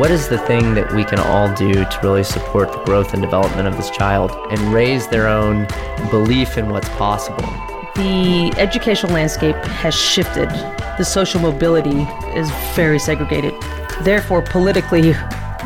What is the thing that we can all do to really support the growth and development of this child and raise their own belief in what's possible? The educational landscape has shifted. The social mobility is very segregated. Therefore, politically,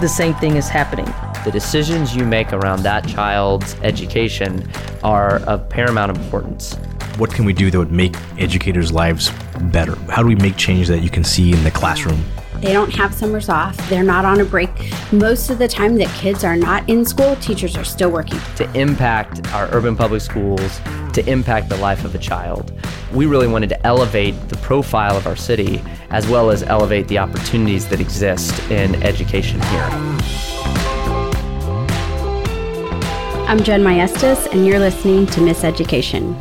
the same thing is happening. The decisions you make around that child's education are of paramount importance. What can we do that would make educators' lives better? How do we make change that you can see in the classroom? They don't have summers off. They're not on a break. Most of the time that kids are not in school, teachers are still working. To impact our urban public schools, to impact the life of a child. We really wanted to elevate the profile of our city as well as elevate the opportunities that exist in education here. I'm Jen Maestas, and you're listening to Miss Education.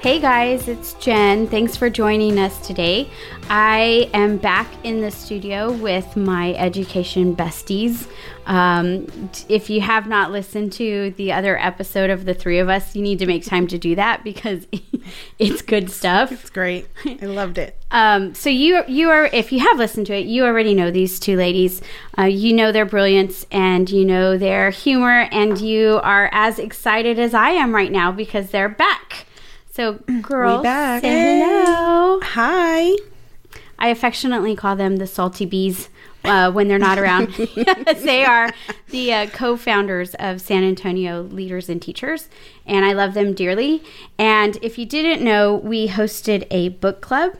Hey guys, it's Jen. Thanks for joining us today. I am back in the studio with my education besties. Um, if you have not listened to the other episode of the three of us, you need to make time to do that because it's good stuff. It's great. I loved it. Um, so you you are if you have listened to it, you already know these two ladies. Uh, you know their brilliance and you know their humor, and you are as excited as I am right now because they're back. So, girls, say hello. Hi. I affectionately call them the salty bees uh, when they're not around. they are the uh, co-founders of San Antonio Leaders and Teachers, and I love them dearly. And if you didn't know, we hosted a book club.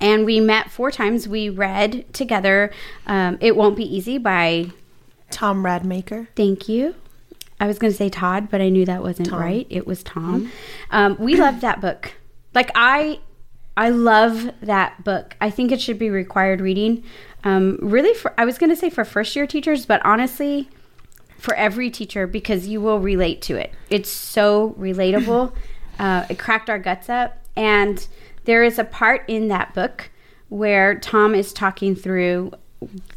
And we met four times. We read together um, It Won't Be Easy by Tom Rademacher. Thank you. I was going to say Todd, but I knew that wasn't Tom. right. It was Tom. Um, we loved that book. Like I, I love that book. I think it should be required reading. Um, really, for I was going to say for first year teachers, but honestly, for every teacher because you will relate to it. It's so relatable. uh, it cracked our guts up, and there is a part in that book where Tom is talking through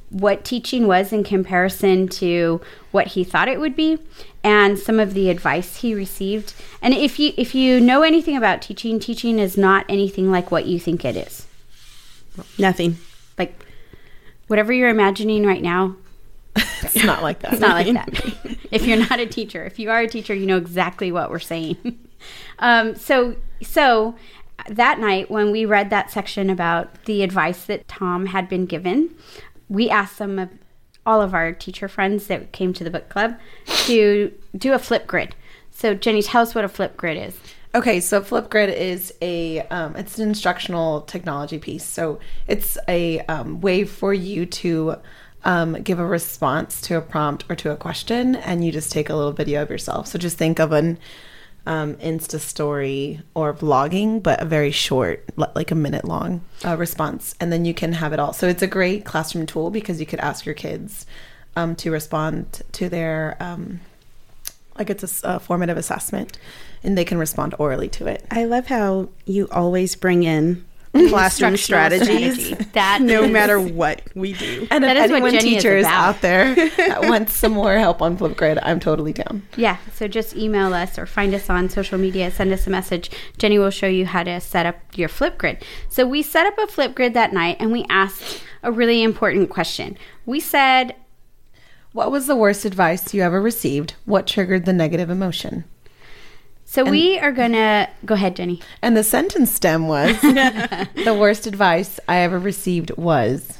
what teaching was in comparison to what he thought it would be and some of the advice he received and if you if you know anything about teaching teaching is not anything like what you think it is Nothing. like whatever you're imagining right now It's not like that. it's not like that if you're not a teacher if you are a teacher you know exactly what we're saying um, so so that night when we read that section about the advice that tom had been given we asked some of all of our teacher friends that came to the book club to do a Flipgrid so jenny tell us what a Flipgrid is Okay, so Flipgrid is a um, it's an instructional technology piece. So it's a um, way for you to um, give a response to a prompt or to a question, and you just take a little video of yourself. So just think of an um, Insta story or vlogging, but a very short, like a minute long uh, response, and then you can have it all. So it's a great classroom tool because you could ask your kids um, to respond to their um, like it's a formative assessment, and they can respond orally to it. I love how you always bring in classroom strategies, strategy. That no is- matter what we do. And That if is what anyone Jenny is teachers about. out there that wants some more help on Flipgrid, I'm totally down. Yeah, so just email us or find us on social media, send us a message. Jenny will show you how to set up your Flipgrid. So we set up a Flipgrid that night and we asked a really important question. We said, What was the worst advice you ever received? What triggered the negative emotion? So we are gonna go ahead, Jenny. And the sentence stem was the worst advice I ever received was.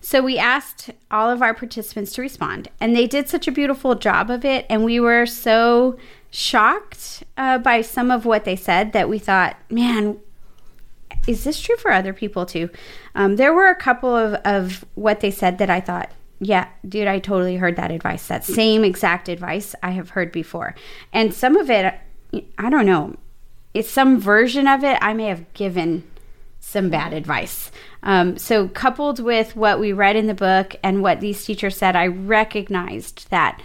So we asked all of our participants to respond, and they did such a beautiful job of it. And we were so shocked uh, by some of what they said that we thought, man, is this true for other people too? Um, there were a couple of, of what they said that I thought, yeah, dude, I totally heard that advice. That same exact advice I have heard before. And some of it, I don't know, it's some version of it I may have given some bad advice. Um, so, coupled with what we read in the book and what these teachers said, I recognized that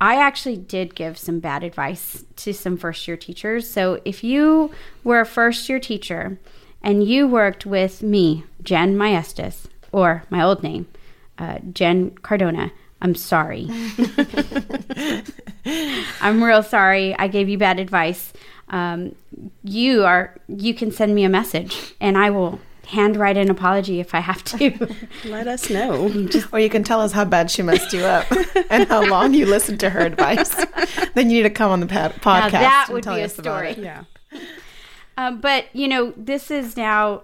I actually did give some bad advice to some first year teachers. So, if you were a first year teacher and you worked with me, Jen Maestas, or my old name, uh, Jen Cardona, I'm sorry. I'm real sorry. I gave you bad advice. Um, you are. You can send me a message, and I will handwrite an apology if I have to. Let us know. Or you can tell us how bad she messed you up and how long you listened to her advice. then you need to come on the pod- Now podcast. that and would tell be a story. Yeah. Um, but you know, this is now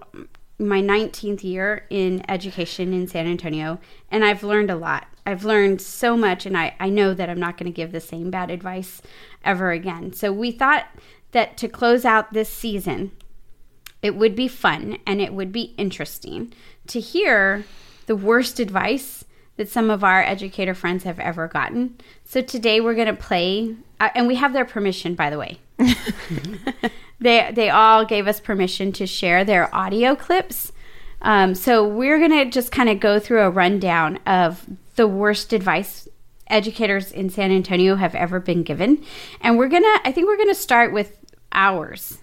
my 19th year in education in San Antonio, and I've learned a lot. I've learned so much, and I, I know that I'm not going to give the same bad advice ever again. So we thought that to close out this season, it would be fun and it would be interesting to hear the worst advice that some of our educator friends have ever gotten. So today we're going to play, uh, and we have their permission, by the way. they they all gave us permission to share their audio clips. Um, so we're going to just kind of go through a rundown of the worst advice educators in San Antonio have ever been given, and we're gonna. I think we're gonna start with ours,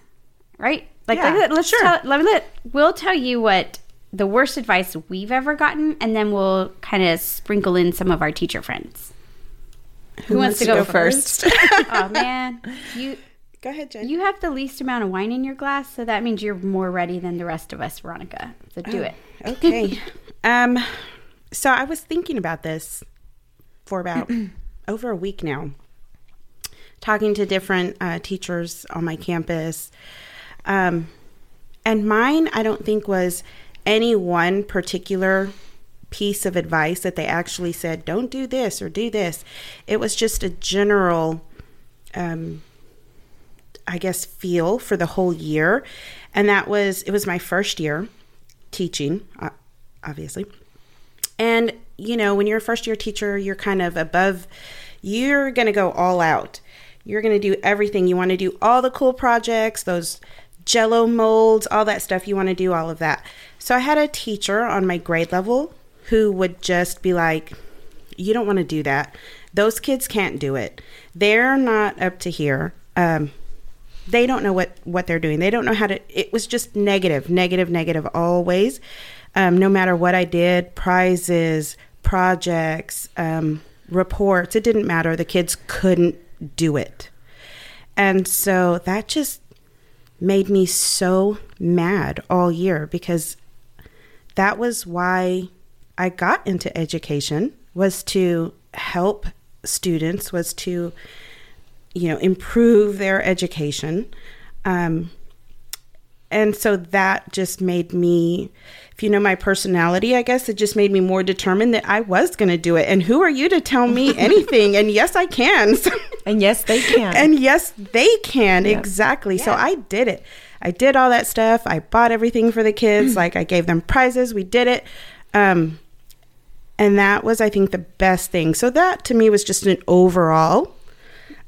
right? Like Yeah, let, us sure. tell. Let, let we'll tell you what the worst advice we've ever gotten, and then we'll kind of sprinkle in some of our teacher friends. Who, wants, to go, first? oh man, you Go ahead, Jen. you have the least amount of wine in your glass, so that means you're more ready than the rest of us, Veronica. So do it. okay. um, so I was thinking about this for about over a week now, talking to different uh, teachers on my campus. Um, and mine, I don't think was any one particular piece of advice that they actually said, don't do this or do this. It was just a general, um, I guess, feel for the whole year. And that was, it was my first year teaching, obviously. And, you know, when you're a first year teacher, you're kind of above, you're going to go all out. You're going to do everything. You want to do all the cool projects, those jello molds, all that stuff. You want to do all of that. So I had a teacher on my grade level who would just be like, you don't want to do that. Those kids can't do it. They're not up to here. Um, they don't know what what they're doing. They don't know how to it was just negative negative negative always. Um, no matter what i did prizes projects um, reports it didn't matter. The kids couldn't do it. And so that just made me so mad all year because that was why i got into education was to help students was to you know improve their education. Um, and so that just made me if you know my personality i guess it just made me more determined that i was going to do it. And who are you to tell me anything? And yes i can. And yes, they can. and yes they can exactly. So i did it. I did all that stuff. I bought everything for the kids. Like i gave them prizes. We did it. Um, and that was i think the best thing. So that to me was just an overall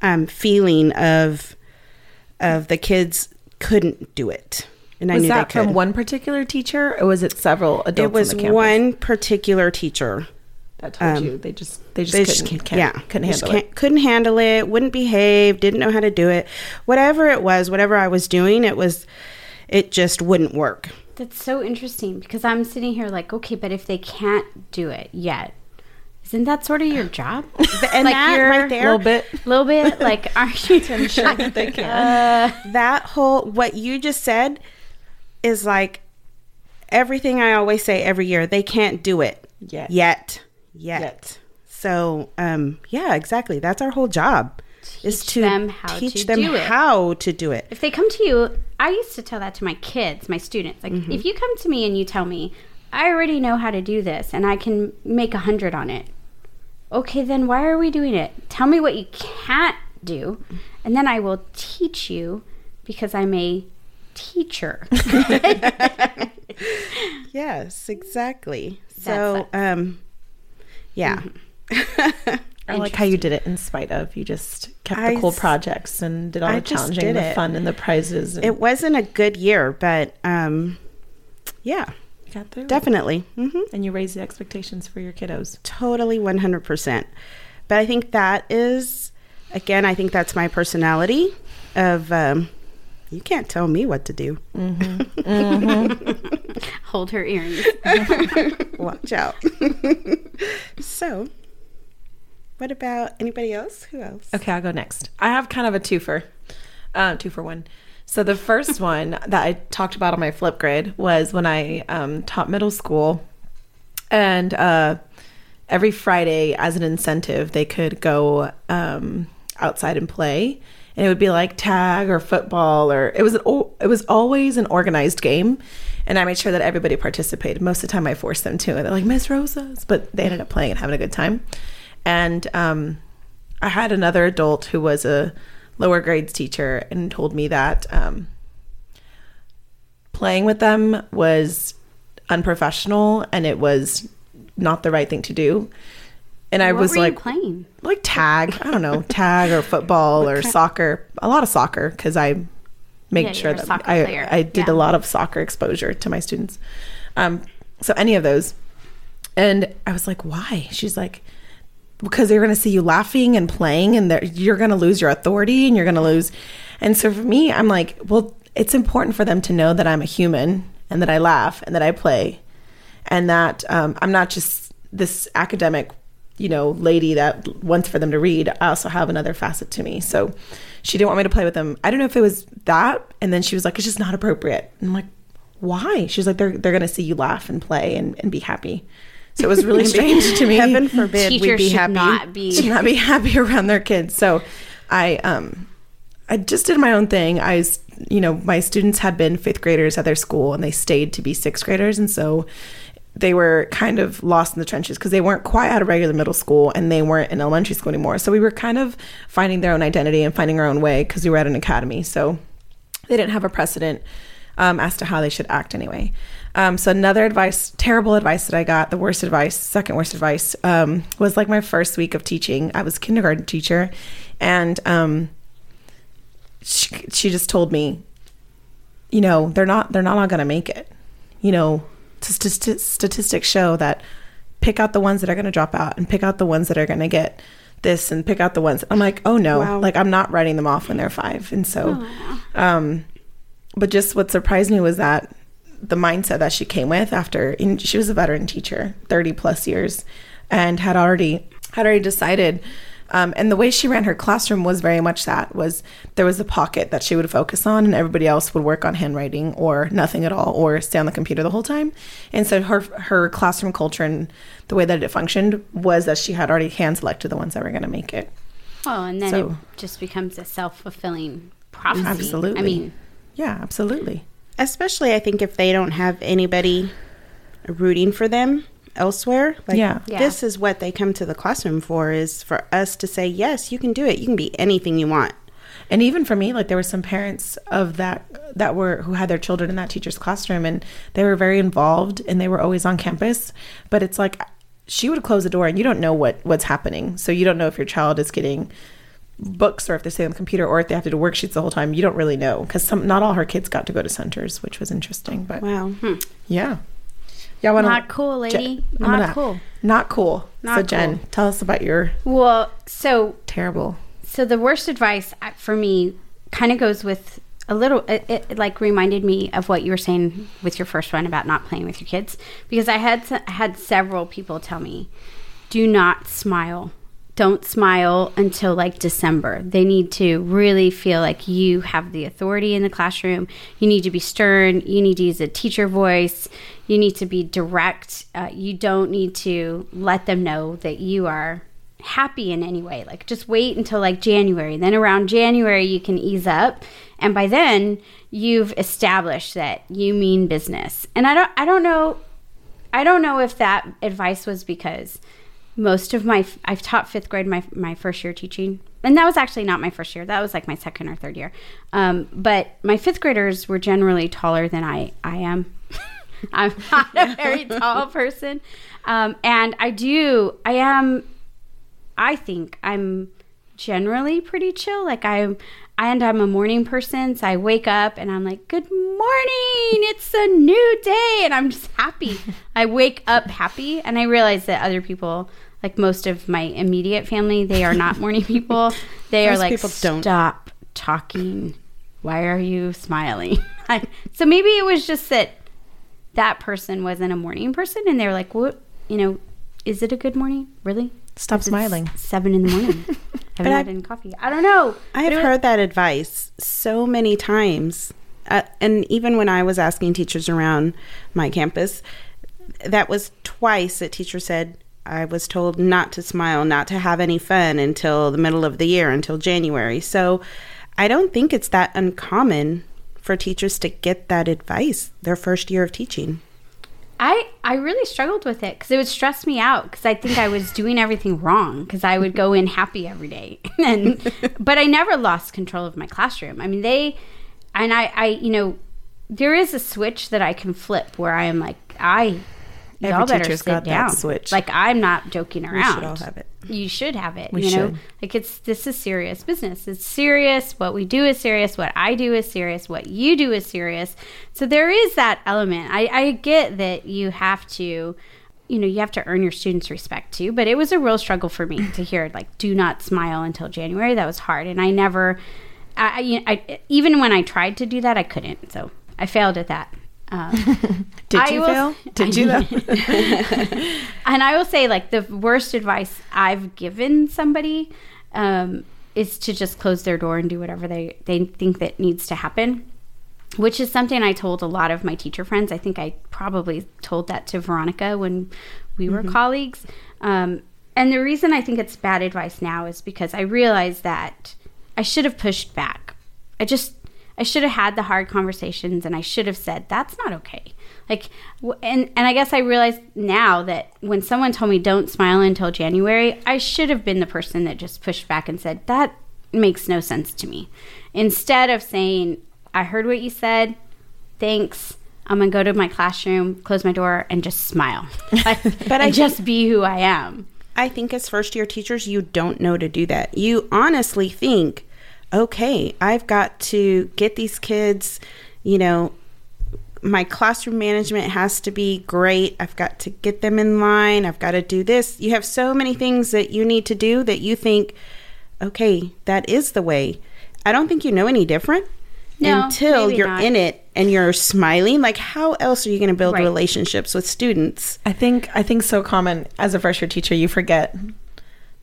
um, feeling of of the kids couldn't do it and i was knew that they could from one particular teacher, or was it several adults? it was on the campus one particular teacher that told um, you they just they just they couldn't, just can't, can't- yeah, couldn't they just handle it. can't- Couldn't handle it. Wouldn't behave. Didn't know how to do it. Whatever it was, whatever I was doing, it was, it just wouldn't work. That's so interesting because I'm sitting here like, okay, but if they can't do it yet, isn't that sort of your job? And like that you're- right there, a little bit. little bit like, aren't you? Sure that they can. that whole what you just said is like everything I always say every year. They can't do it Yet. Yet. Yet. Yet. So, um, yeah, exactly. That's our whole job is to them how teach to them do it. how to do it. If they come to you, I used to tell that to my kids, my students. Like, Mm-hmm. if you come to me and you tell me, I already know how to do this and I can make a hundred on it. Okay, then why are we doing it? Tell me what you can't do, and then I will teach you because I'm a teacher. Yes, exactly. So, um, yeah. I like how you did it in spite of. You just kept I the cool s- projects and did all I the challenging, and the it. fun, and the prizes. And It wasn't a good year, but um, yeah, you got through. it. definitely. hmm And you raised the expectations for your kiddos. Totally 100%. But I think that is, again, I think that's my personality of, um, you can't tell me what to do. Hold her earrings. Watch out. so, what about anybody else? Who else? Okay, I'll go next. I have kind of a twofer, uh, two for one. So the first one that I talked about on my Flipgrid was when I um, taught middle school, and uh, every Friday, as an incentive, they could go um, outside and play, and it would be like tag or football, or it was an, o- it was always an organized game, and I made sure that everybody participated. Most of the time, I forced them to, and they're like Miss Rosas, but they ended up playing and having a good time. And um, I had another adult who was a lower grades teacher and told me that um, playing with them was unprofessional and it was not the right thing to do. And I what was like, playing? like tag, I don't know, tag or football or soccer, a lot of soccer because I make Yeah, sure that I, player. I did Yeah. a lot of soccer exposure to my students. Um, so any of those. And I was like, why? She's like, because they're going to see you laughing and playing and you're going to lose your authority and you're going to lose. And so for me, I'm like, well, it's important for them to know that I'm a human and that I laugh and that I play and that um, I'm not just this academic, you know, lady that wants for them to read. I also have another facet to me. So she didn't want me to play with them. I don't know if it was that, and then she was like, "It's just not appropriate." I'm like, "Why?" She's like, "They're they're gonna see you laugh and play and, and be happy." So it was really strange to me. Heaven forbid we'd be should happy. not be. should not be happy around their kids. So I um I just did my own thing. I was, you know, my students had been fifth graders at their school and they stayed to be sixth graders and so they were kind of lost in the trenches because they weren't quite out of regular middle school and they weren't in elementary school anymore. So we were kind of finding their own identity and finding our own way because we were at an academy. So they didn't have a precedent um, as to how they should act anyway. Um, so another advice, terrible advice that I got, the worst advice, second worst advice, um, was like my first week of teaching. I was a kindergarten teacher, and um, she, she just told me, you know, they're not they're not all going to make it. You know, st- statistics show that pick out the ones that are going to drop out and pick out the ones that are going to get this and pick out the ones. I'm like, oh no, Wow. like I'm not writing them off when they're five, and so. Um, but just what surprised me was that the mindset that she came with after and she was a veteran teacher 30 plus years and had already had already decided um, and the way she ran her classroom was very much that was there was a pocket that she would focus on and everybody else would work on handwriting or nothing at all or stay on the computer the whole time and so her her classroom culture and the way that it functioned was that she had already hand selected the ones that were going to make it Oh, and then So- it just becomes a self fulfilling prophecy. Absolutely. I mean, yeah absolutely Especially, I think, if they don't have anybody rooting for them elsewhere. Like, Yeah. Yeah. this is what they come to the classroom for, is for us to say, yes, you can do it. You can be anything you want. and even for me like there were some parents of that that were who had their children in that teacher's classroom and they were very involved and they were always on campus but it's like she would close the door and you don't know what what's happening so you don't know if your child is getting books or if they stay on the computer or if they have to do worksheets the whole time you don't really know because some not all her kids got to go to centers which was interesting but Wow. yeah yeah wanna, Not cool, lady. I'm Not gonna- cool. not cool so Not jen cool. tell us about your well, so terrible so the worst advice uh, for me kind of goes with a little it, it like reminded me of what you were saying with your first one about not playing with your kids because i had had several people tell me do not smile don't smile until like december they need to really feel like you have the authority in the classroom you need to be stern you need to use a teacher voice you need to be direct uh, you don't need to let them know that you are happy in any way. Like just wait until like January. Then around January you can ease up and by then you've established that you mean business. And I don't I don't know I don't know if that advice was because most of my I've taught 5th grade my my first year teaching. And that was actually not my first year. That was like my second or third year. Um, but my 5th graders were generally taller than I I am. I'm not a very tall person. Um, and I do I am I think I'm generally pretty chill. Like I'm, and I'm a morning person, so I wake up and I'm like, "Good morning! It's a new day," and I'm just happy. I wake up happy, and I realize that other people, like most of my immediate family, they are not morning people. They are like, don't. "Stop talking. Why are you smiling?" So maybe it was just that that person wasn't a morning person, and they were like, "What? You know, is it a good morning? Really?" Stop smiling. Seven in the morning. Haven't I- had any coffee. I don't know. I have heard that advice so many times. Uh, and even when I was asking teachers around my campus, that was twice that teacher said, I was told not to smile, not to have any fun until the middle of the year, until January. So I don't think it's that uncommon for teachers to get that advice their first year of teaching. I I really struggled with it because it would stress me out because I think I was doing everything wrong because I would go in happy every day and but I never lost control of my classroom. I mean they and I I you know there is a switch that I can flip where I am like I Every y'all better teacher's sit got down. switch. Like I'm not joking around. You should all have it. You should have it. We you know, should. like it's this is serious business. It's serious. What we do is serious. What I do is serious. What you do is serious. So there is that element. I, I get that you have to, you know, you have to earn your students' respect too. But it was a real struggle for me to hear like, do not smile until January. That was hard, and I never, I, I even when I tried to do that, I couldn't. So I failed at that. Um, Did I you will- fail? Did you though? and I will say, like, the worst advice I've given somebody um, is to just close their door and do whatever they, they think that needs to happen, which is something I told a lot of my teacher friends. I think I probably told that to Veronica when we were colleagues. Um, and the reason I think it's bad advice now is because I realized that I should have pushed back. I just I should have had the hard conversations and I should have said that's not okay. Like and and I guess I realize now that when someone told me don't smile until January, I should have been the person that just pushed back and said that makes no sense to me. Instead of saying I heard what you said, thanks. I'm gonna go to my classroom, close my door, and just smile. Like, But I just be who I am. I think as first year teachers, you don't know to do that. You honestly think, okay, I've got to get these kids, you know, my classroom management has to be great. I've got to get them in line. I've got to do this. You have so many things that you need to do that you think, okay, that is the way. I don't think you know any different No, until you're not. in it and you're smiling. Like, how else are you going to build Right. relationships with students? I think I think so common as a first year teacher, you forget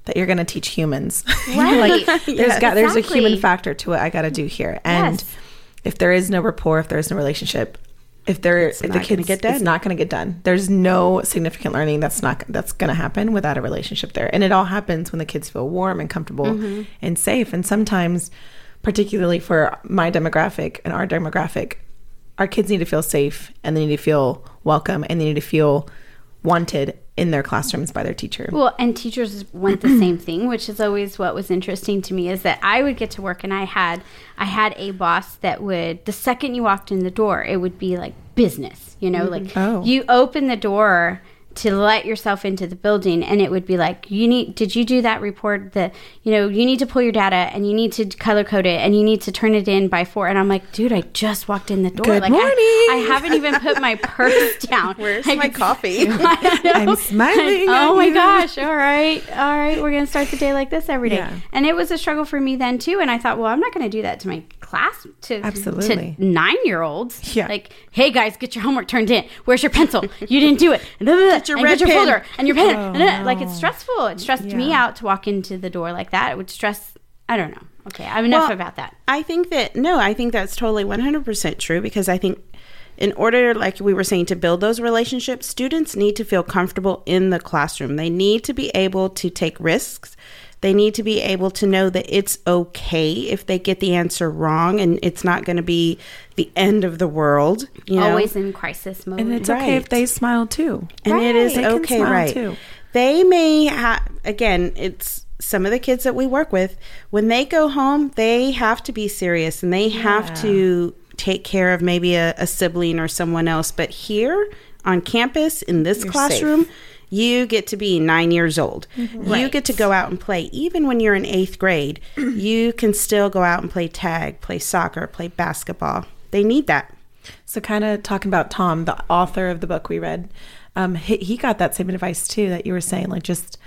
that you're going to teach humans. Right. like there's got there's a human factor to what I got to do here, and Yes. if there is no rapport, if there is no relationship, if there if the kids get done. it's not going to get done. There's no significant learning that's not that's going to happen without a relationship there, and it all happens when the kids feel warm and comfortable Mm-hmm. and safe. And sometimes, particularly for my demographic and our demographic, our kids need to feel safe and they need to feel welcome and they need to feel wanted in their classrooms by their teacher. Well, and teachers want the same thing, which is always what was interesting to me is that I would get to work and I had I had a boss that would the second you walked in the door, it would be like business, you know, like mm-hmm. Oh. you open the door to let yourself into the building and it would be like you need did you do that report that you know you need to pull your data and you need to color code it and you need to turn it in by four and i'm like dude i just walked in the door Good like I, morning. I haven't even put my purse down Where's Like, my coffee? I. I'm smiling oh my you. gosh! All right, all right. We're gonna start the day like this every day, Yeah. and it was a struggle for me then too. And I thought, well, I'm not gonna do that to my class to Absolutely. to nine year olds. Yeah. like, hey guys, get your homework turned in. Where's your pencil? You didn't do it. Get your and red get your folder and your pen. Oh, and then, Like it's stressful. It stressed me out to walk into the door like that. It would stress. I don't know. Okay, I'm enough Well, about that. I think that no, I think that's totally 100% true because I think in order, like we were saying, to build those relationships, students need to feel comfortable in the classroom. They need to be able to take risks. They need to be able to know that it's okay if they get the answer wrong and it's not going to be the end of the world. You know? Always in crisis mode. And it's okay if they smile too. and it is They can okay, smile, right? too. They may have again. It's some of the kids that we work with when they go home, they have to be serious and they have to take care of maybe a, a sibling or someone else. But here on campus in this You're classroom. safe. You get to be nine years old. You get to go out and play. Even when you're in eighth grade, you can still go out and play tag, play soccer, play basketball. They need that. So, kind of talking about Tom, the author of the book we read, um, he, he got that same advice too that you were saying, like just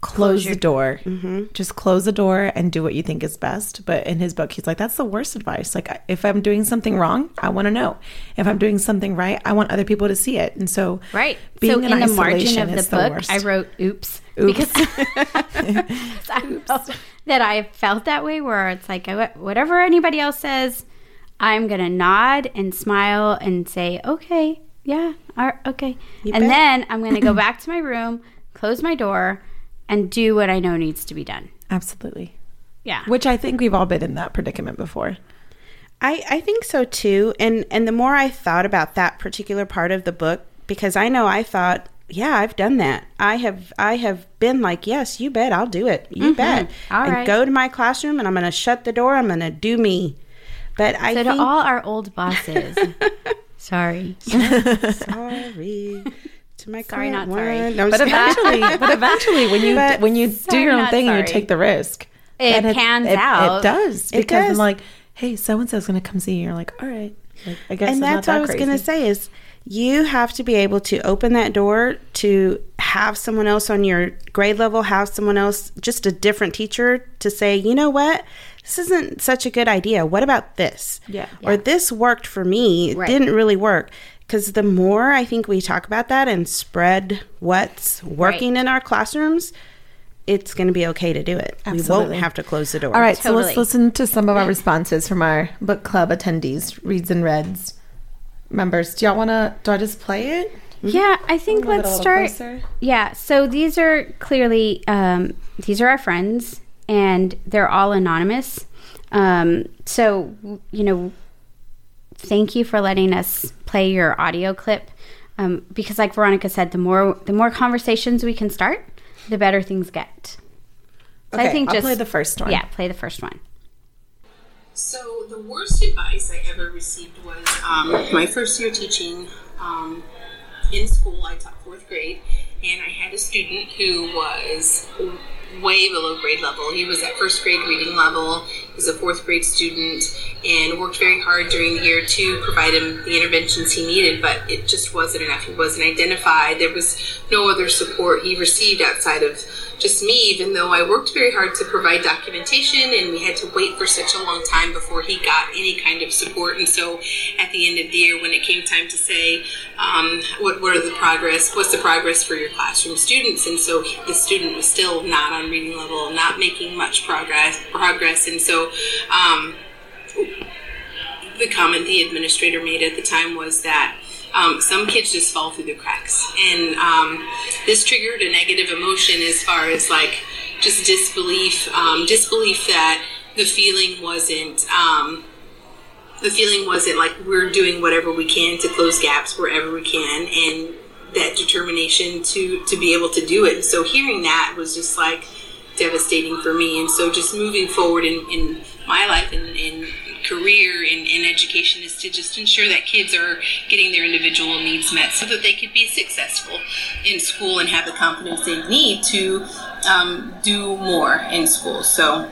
close, the door, mm-hmm. just close the door and do what you think is best. But in his book, he's like, that's the worst advice. Like, if I'm doing something wrong, I want to know. If I'm doing something right, I want other people to see it. And so, Right. being so in, in, the margin of the book, worst. I wrote "oops" because I know that I felt that way. Where it's like whatever anybody else says, I'm gonna nod and smile and say, "Okay, yeah, all right, okay," and bet. then I'm gonna go back to my room, close my door, and do what I know needs to be done. Absolutely. Yeah. Which I think we've all been in that predicament before. I, I think so too. And and the more I thought about that particular part of the book, because I know I thought, yeah, I've done that. I have I have been like, yes, you bet, I'll do it. You bet. Mm-hmm. All and right. go to my classroom and I'm gonna shut the door, I'm gonna do me. But I so think to all our old bosses, sorry. sorry. To my Sorry, current not sorry. one. No, But eventually, but eventually, when you But- when you do your own not thing and you take the risk, It and pans it, out. It does It because I'm like, hey, so and so's going to come see you. You're like, all right, like, I guess. and it's not that's that what I was going to say is you have to be able to open that door to have someone else on your grade level, have someone else, just a different teacher to say, you know what, this isn't such a good idea. What about this? Yeah. Or this worked for me. It Right. didn't really work. Because the more I think we talk about that and spread what's working Right. in our classrooms, it's going to be okay to do it. We won't have to close the door. All right, so let's listen to some of our responses from our book club attendees, reads and reads members. Do y'all want to? Do I just play it? Yeah, I think a let's start. closer. Yeah, so these are clearly um, these are our friends, and they're all anonymous. Um, so you know, thank you for letting us play your audio clip, um, because like Veronica said, the more the more conversations we can start, the better things get. So Okay, I'll just play the first one. Yeah, play the first one. So the worst advice I ever received was um, my first year teaching um, in school. I taught fourth grade, and I had a student who was way below grade level. He was at first grade reading level. Was a fourth grade student and worked very hard during the year to provide him the interventions he needed, but it just wasn't enough. He wasn't identified. There was no other support he received outside of just me, even though I worked very hard to provide documentation and we had to wait for such a long time before he got any kind of support. And so at the end of the year, when it came time to say, um, what, what are the progress, what's the progress for your classroom students? And so the student was still not on reading level, not making much progress, progress. And so, um, the comment the administrator made at the time was that um, some kids just fall through the cracks, and um, this triggered a negative emotion as far as like just disbelief, um, disbelief that the feeling wasn't. Um, the feeling wasn't like we're doing whatever we can to close gaps wherever we can, and that determination to to be able to do it. So hearing that was just like devastating for me. And so just moving forward in, in my life and, career in, in education is to just ensure that kids are getting their individual needs met so that they could be successful in school and have the confidence they need to um, do more in school. So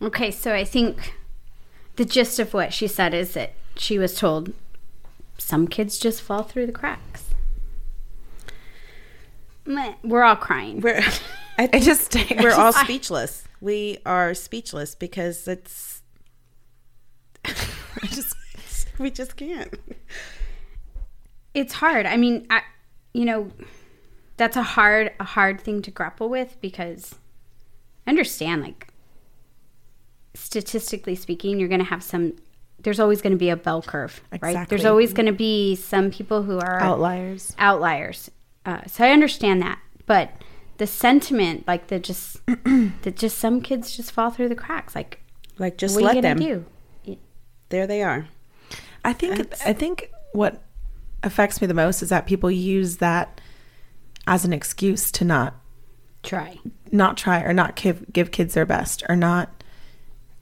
Okay, so I think the gist of what she said is that she was told some kids just fall through the cracks. We're all crying. We're, I I just we're all speechless. We are speechless because it's. I just, we just can't. it's hard. I mean, I, you know, that's a hard a hard thing to grapple with because I understand like statistically speaking, you're going to have some there's always going to be a bell curve, right? There's always going to be some people who are Outliers. outliers. Uh, so I understand that, but the sentiment, like the just that just some kids just fall through the cracks. Like, Like just what are let you gonna them. do? There they are. I think I think what affects me the most is that people use that as an excuse to not Try. not try or not give give kids their best or not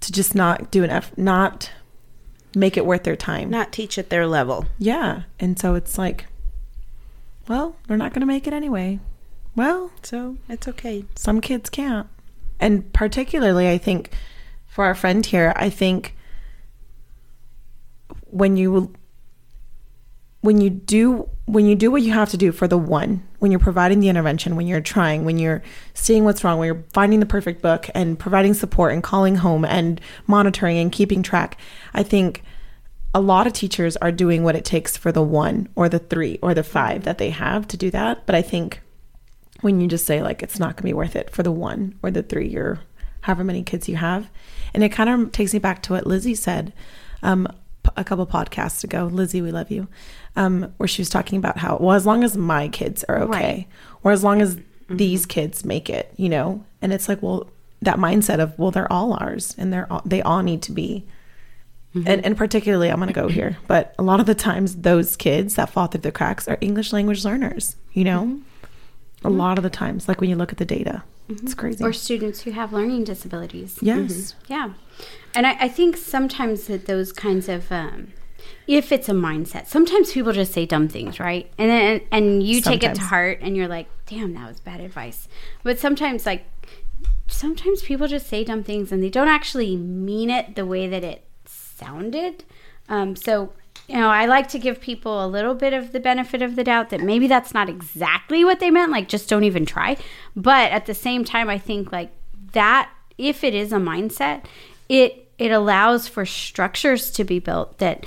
to just not do an effort, not make it worth their time. Not teach at their level. yeah, and so it's like, well, they're not going to make it anyway. Well, So it's okay. some kids can't. And particularly, I think for our friend here, I think when you when you do when you do what you have to do for the one, when you're providing the intervention, when you're trying, when you're seeing what's wrong, when you're finding the perfect book and providing support and calling home and monitoring and keeping track, I think a lot of teachers are doing what it takes for the one or the three or the five that they have to do that. But I think when you just say like it's not going to be worth it for the one or the three or however many kids you have and it kind of takes me back to what lizzie said um, a couple podcasts ago lizzie we love you um, where she was talking about how well as long as my kids are okay Right. or as long as these kids make it you know and it's like well that mindset of well they're all ours and they're all, they all need to be and, and particularly i'm going to go here but a lot of the times those kids that fall through the cracks are english language learners you know mm-hmm. a lot of the times like when you look at the data mm-hmm. it's crazy Or students who have learning disabilities. yes mm-hmm. Yeah. And I, I think sometimes that those kinds of, um, if it's a mindset, sometimes people just say dumb things, right? And then, and you take it to heart and you're like, damn, that was bad advice. But sometimes, like, sometimes people just say dumb things and they don't actually mean it the way that it sounded. Um, so, you know, I like to give people a little bit of the benefit of the doubt that maybe that's not exactly what they meant. Like, just don't even try. But at the same time, I think like that, if it is a mindset, it it allows for structures to be built that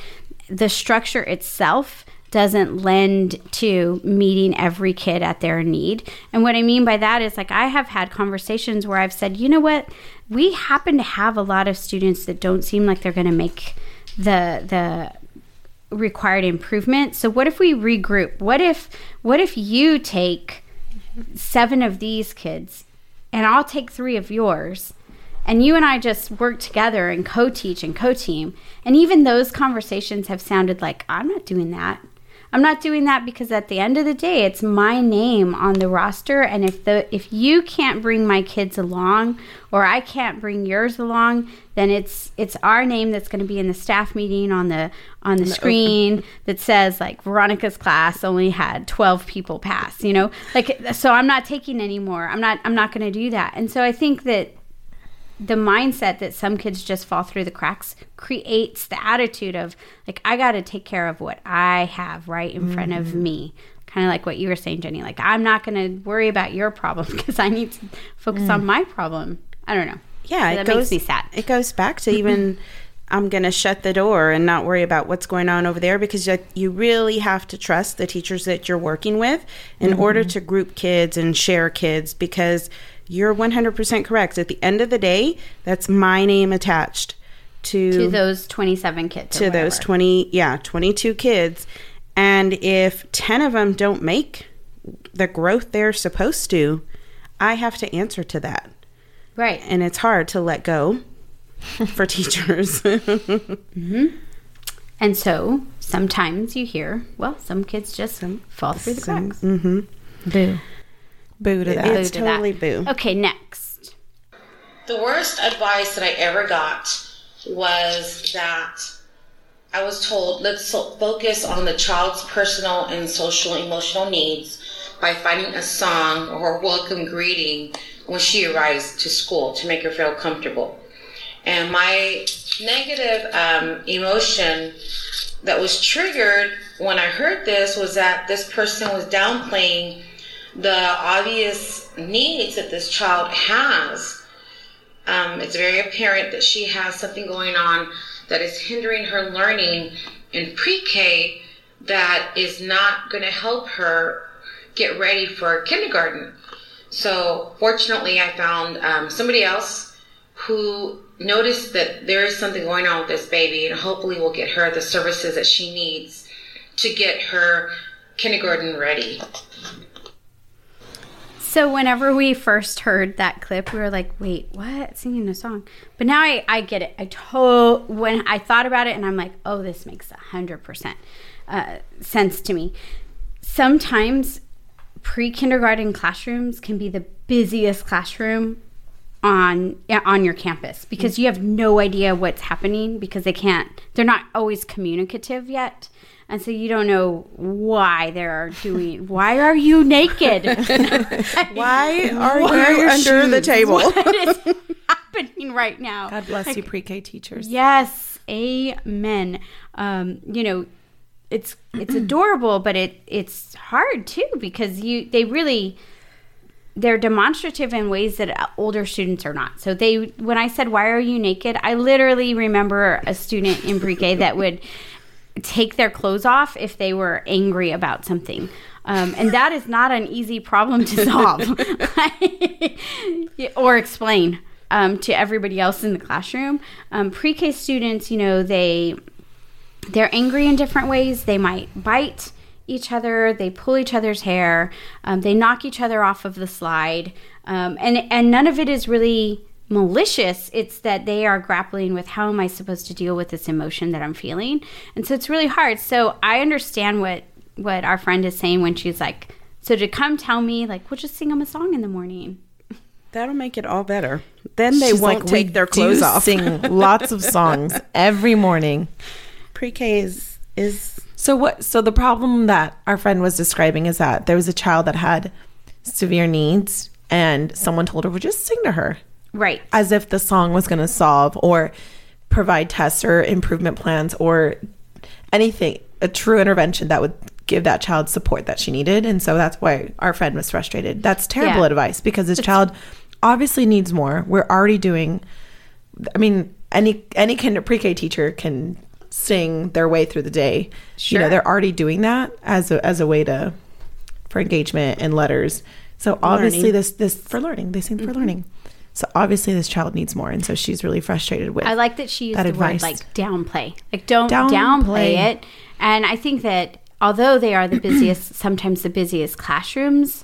the structure itself doesn't lend to meeting every kid at their need. And what I mean by that is like I have had conversations where I've said, you know what, we happen to have a lot of students that don't seem like they're going to make the the required improvement. So what if we regroup? What if what if you take seven of these kids and I'll take three of yours and you and I just work together and co-teach and co-team. And even those conversations have sounded like I'm not doing that. I'm not doing that because at the end of the day, it's my name on the roster. And if the if you can't bring my kids along, or I can't bring yours along, then it's it's our name that's going to be in the staff meeting on the on the screen that says like Veronica's class only had 12 people pass. You know, like so I'm not taking anymore. I'm not I'm not going to do that. And so I think that the mindset that some kids just fall through the cracks creates the attitude of like I got to take care of what I have right in front of mm-hmm. me. Kind of like what you were saying, Jenny. Like I'm not going to worry about your problem because I need to focus on mm. my problem. I don't know. Yeah, So it goes, makes me sad. It goes back to even I'm going to shut the door and not worry about what's going on over there because you, you really have to trust the teachers that you're working with in order mm-hmm. to group kids and share kids because you're 100% correct. At the end of the day, that's my name attached to, to those 27 kids. to those 20 yeah 22 kids and if 10 of them don't make the growth they're supposed to i have to answer to that right. and it's hard to let go for teachers mm-hmm. And so sometimes you hear, well, some kids just fall through the cracks. Mm-hmm. boo boo to that Boo it's to that. totally boo Okay, next. The worst advice that I ever got was that I was told let's so- focus on the child's personal and social emotional needs by finding a song or a welcome greeting when she arrives to school to make her feel comfortable. And my negative um, emotion that was triggered when I heard this was that this person was downplaying the obvious needs that this child has um, it's very apparent that she has something going on that is hindering her learning in pre-K that is not going to help her get ready for kindergarten. So fortunately, I found um, somebody else who noticed that there is something going on with this baby, and hopefully we'll get her the services that she needs to get her kindergarten ready. So whenever we first heard that clip, we were like, "Wait, what? Singing a song?" But now I, I get it. I to when I thought about it, and I'm like, "Oh, this makes a hundred percent uh, sense to me." Sometimes pre-kindergarten classrooms can be the busiest classroom on on your campus because you have no idea what's happening because they can't. They're not always communicative yet and so you don't know why they're doing. Why are you naked? why are why you are under shoes? the table? What is happening right now? God bless like, you, pre-K teachers. Yes, amen. Um, you know, it's it's adorable, but it it's hard too because you they really they're demonstrative in ways that older students are not. So they when I said why are you naked, I literally remember a student in pre-K that would take their clothes off if they were angry about something. Um, and that is not an easy problem to solve or explain um, to everybody else in the classroom. Um, pre-K students, you know, they they're angry in different ways. They might bite each other. They pull each other's hair. Um, they knock each other off of the slide. Um, and and none of it is really malicious. It's that they are grappling with how am I supposed to deal with this emotion that I'm feeling, and so it's really hard. So I understand what what our friend is saying when she's like, so to come tell me like we'll just sing them a song in the morning. That'll make it all better. Then they She's won't like, take their clothes off. Sing lots of songs every morning. Pre-K is is so what? So the problem that our friend was describing is that there was a child that had severe needs, and someone told her, "Well, just sing to her." Right. As if the song was going to solve or provide tests or improvement plans or anything, a true intervention that would give that child support that she needed. And so that's why our friend was frustrated. That's terrible yeah. advice because this it's, child obviously needs more. We're already doing, I mean, any any kinder pre-K teacher can sing their way through the day. Sure. You know, they're already doing that as a as a way to for engagement and letters. So obviously learning. this this for learning. They sing for mm-hmm. learning. So obviously this child needs more, and so she's really frustrated with. I like that she used that the advice. word like downplay, like don't downplay. downplay it. And I think that although they are the busiest, sometimes the busiest classrooms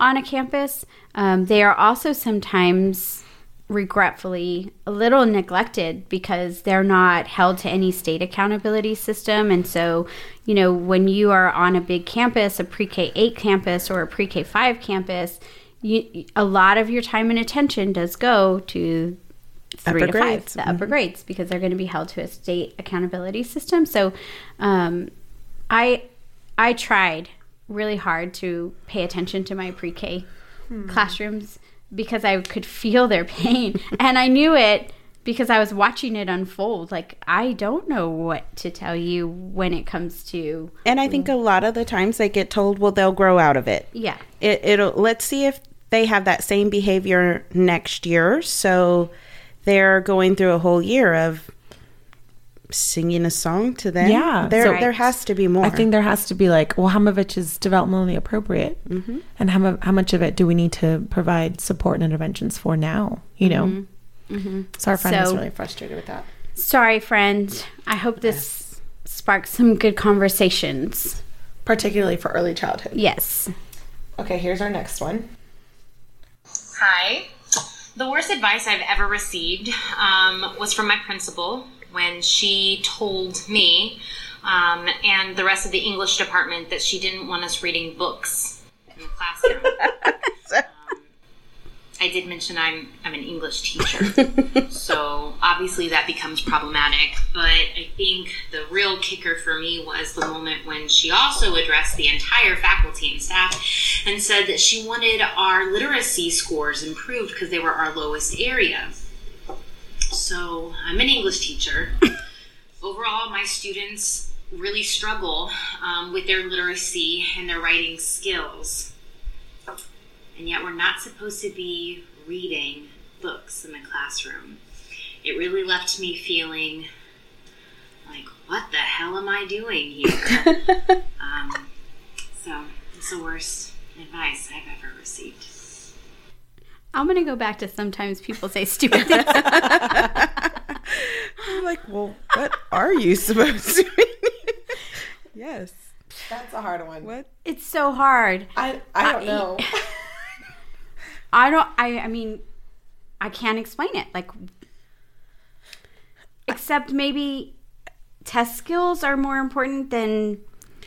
on a campus, um, they are also sometimes regretfully a little neglected because they're not held to any state accountability system and so you know when you are on a big campus a pre-k 8 campus or a pre-k 5 campus you, a lot of your time and attention does go to three upper to grades. five, the mm-hmm. upper grades, because they're going to be held to a state accountability system. So, um, I I tried really hard to pay attention to my pre-K hmm. classrooms because I could feel their pain, and I knew it because I was watching it unfold. Like I don't know what to tell you when it comes to. And I think a lot of the times they get told, "Well, they'll grow out of it." Yeah. It, it'll. Let's see if they have that same behavior next year. So they're going through a whole year of singing a song to them. Yeah, there so there has to be more. I think there has to be like, well, how much of it is developmentally appropriate, mm-hmm. and how how much of it do we need to provide support and interventions for now? You know. Mm-hmm. Mm-hmm. So our friend so, is really frustrated with that. Sorry, friend. I hope this yes. sparks some good conversations, particularly for early childhood. Yes. Okay, here's our next one. Hi. The worst advice I've ever received um, was from my principal when she told me um, and the rest of the English department that she didn't want us reading books in the classroom. I did mention I'm I'm an English teacher, so obviously that becomes problematic. But I think the real kicker for me was the moment when she also addressed the entire faculty and staff and said that she wanted our literacy scores improved because they were our lowest area. So I'm an English teacher. Overall, my students really struggle um, with their literacy and their writing skills and yet we're not supposed to be reading books in the classroom. It really left me feeling like, what the hell am I doing here? um, so it's the worst advice I've ever received. I'm gonna go back to sometimes people say stupid things. I'm like, well, what are you supposed to mean? yes. That's a hard one. What? it's so hard. I I don't know. I don't. I. I mean, I can't explain it. Like, except maybe test skills are more important than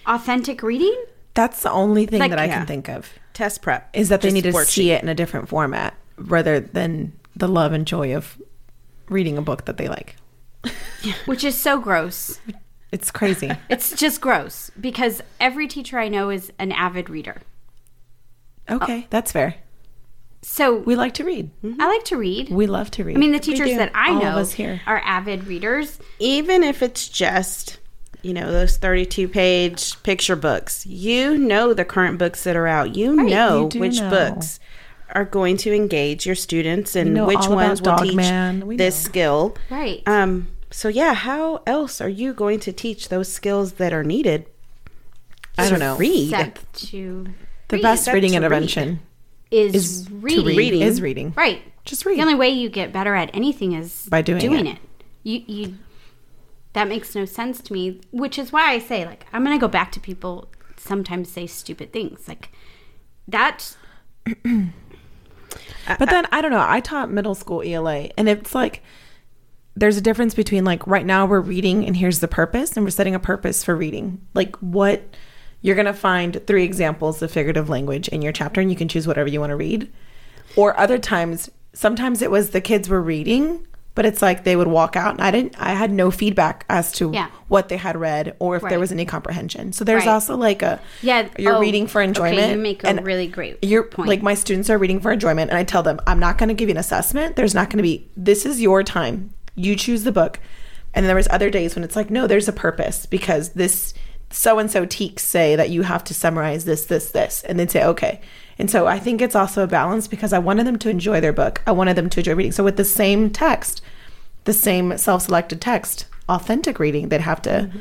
authentic reading. That's the only thing Like, that I yeah. can think of Test prep is that they need to worksheet. see it in a different format rather than the love and joy of reading a book that they like. which is so gross. It's crazy. It's just gross because every teacher I know is an avid reader. Okay, oh. that's fair. So We like to read. I like to read. We love to read. I mean, the teachers that I All of know us here. are avid readers. even if it's just you know those 32 page picture books you know the current books that are out you know You which know. books are going to engage your students and which ones will teach Dogman. We this know. skill Right. um so yeah how else are you going to teach those skills that are needed I don't know. read to The read best Except reading to intervention is, is to reading. read. Is reading. Right. Just read. The only way you get better at anything is By doing doing it. it. You you that makes no sense to me, which is why I say like I'm going to go back to people sometimes say stupid things. Like that But then I don't know. I taught middle school ELA, and it's like there's a difference between like right now we're reading, and here's the purpose, and we're setting a purpose for reading. Like what you're gonna find three examples of figurative language in your chapter, and you can choose whatever you want to read. Or other times, sometimes it was the kids were reading, but it's like they would walk out, and I didn't. I had no feedback as to Yeah. what they had read or if there was any comprehension. So there's Right. also like a Yeah, you're oh, reading for okay, enjoyment. you make a really great you're point. like my students are reading for enjoyment and i tell them i'm not going to give you an assessment there's not going to be this is your time you choose the book and then there was other days when it's like no there's a purpose because this so and so TEKS say that you have to summarize this this this and then say okay and so i think it's also a balance because i wanted them to enjoy their book i wanted them to enjoy reading so with the same text the same self-selected text authentic reading they'd have to mm-hmm.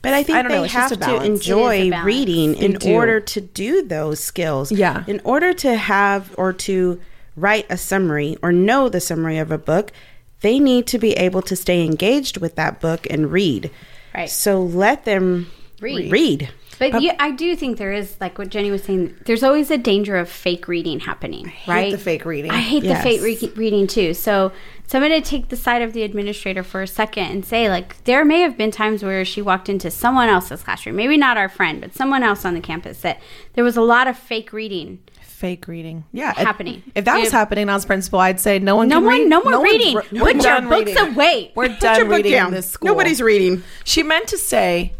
But I think I know, they just have to balance. It is enjoy reading They in do. order to do those skills. Yeah. In order to have or to write a summary or know the summary of a book, they need to be able to stay engaged with that book and read. Right. So let them Read. read. But yeah, I do think there is, like what Jenny was saying, there's always a danger of fake reading happening, right? the fake reading. I hate Yes. the fake re- reading too. So, so I'm going to take the side of the administrator for a second and say, like, there may have been times where she walked into someone else's classroom, maybe not our friend, but someone else on the campus, that there was a lot of fake reading. fake reading yeah Happening. if, that was If- happening as principal i'd say no one No can one, read no more one's reading. re- Put your books reading. away. we're Put done reading down. in this school Nobody's reading. she meant to say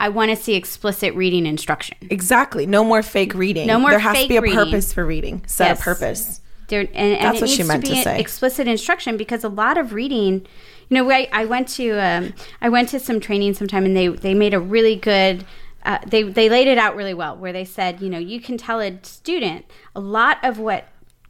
I want to see explicit reading instruction. exactly no more fake reading No more there has to be a reading. purpose for reading set Yes. a purpose There, and, and That's it what needs she meant to to say. explicit instruction because a lot of reading, you know, I, I went to um, I went to some training sometime and they they made a really good. Uh, they they laid it out really well where they said you know you can tell a student a lot of what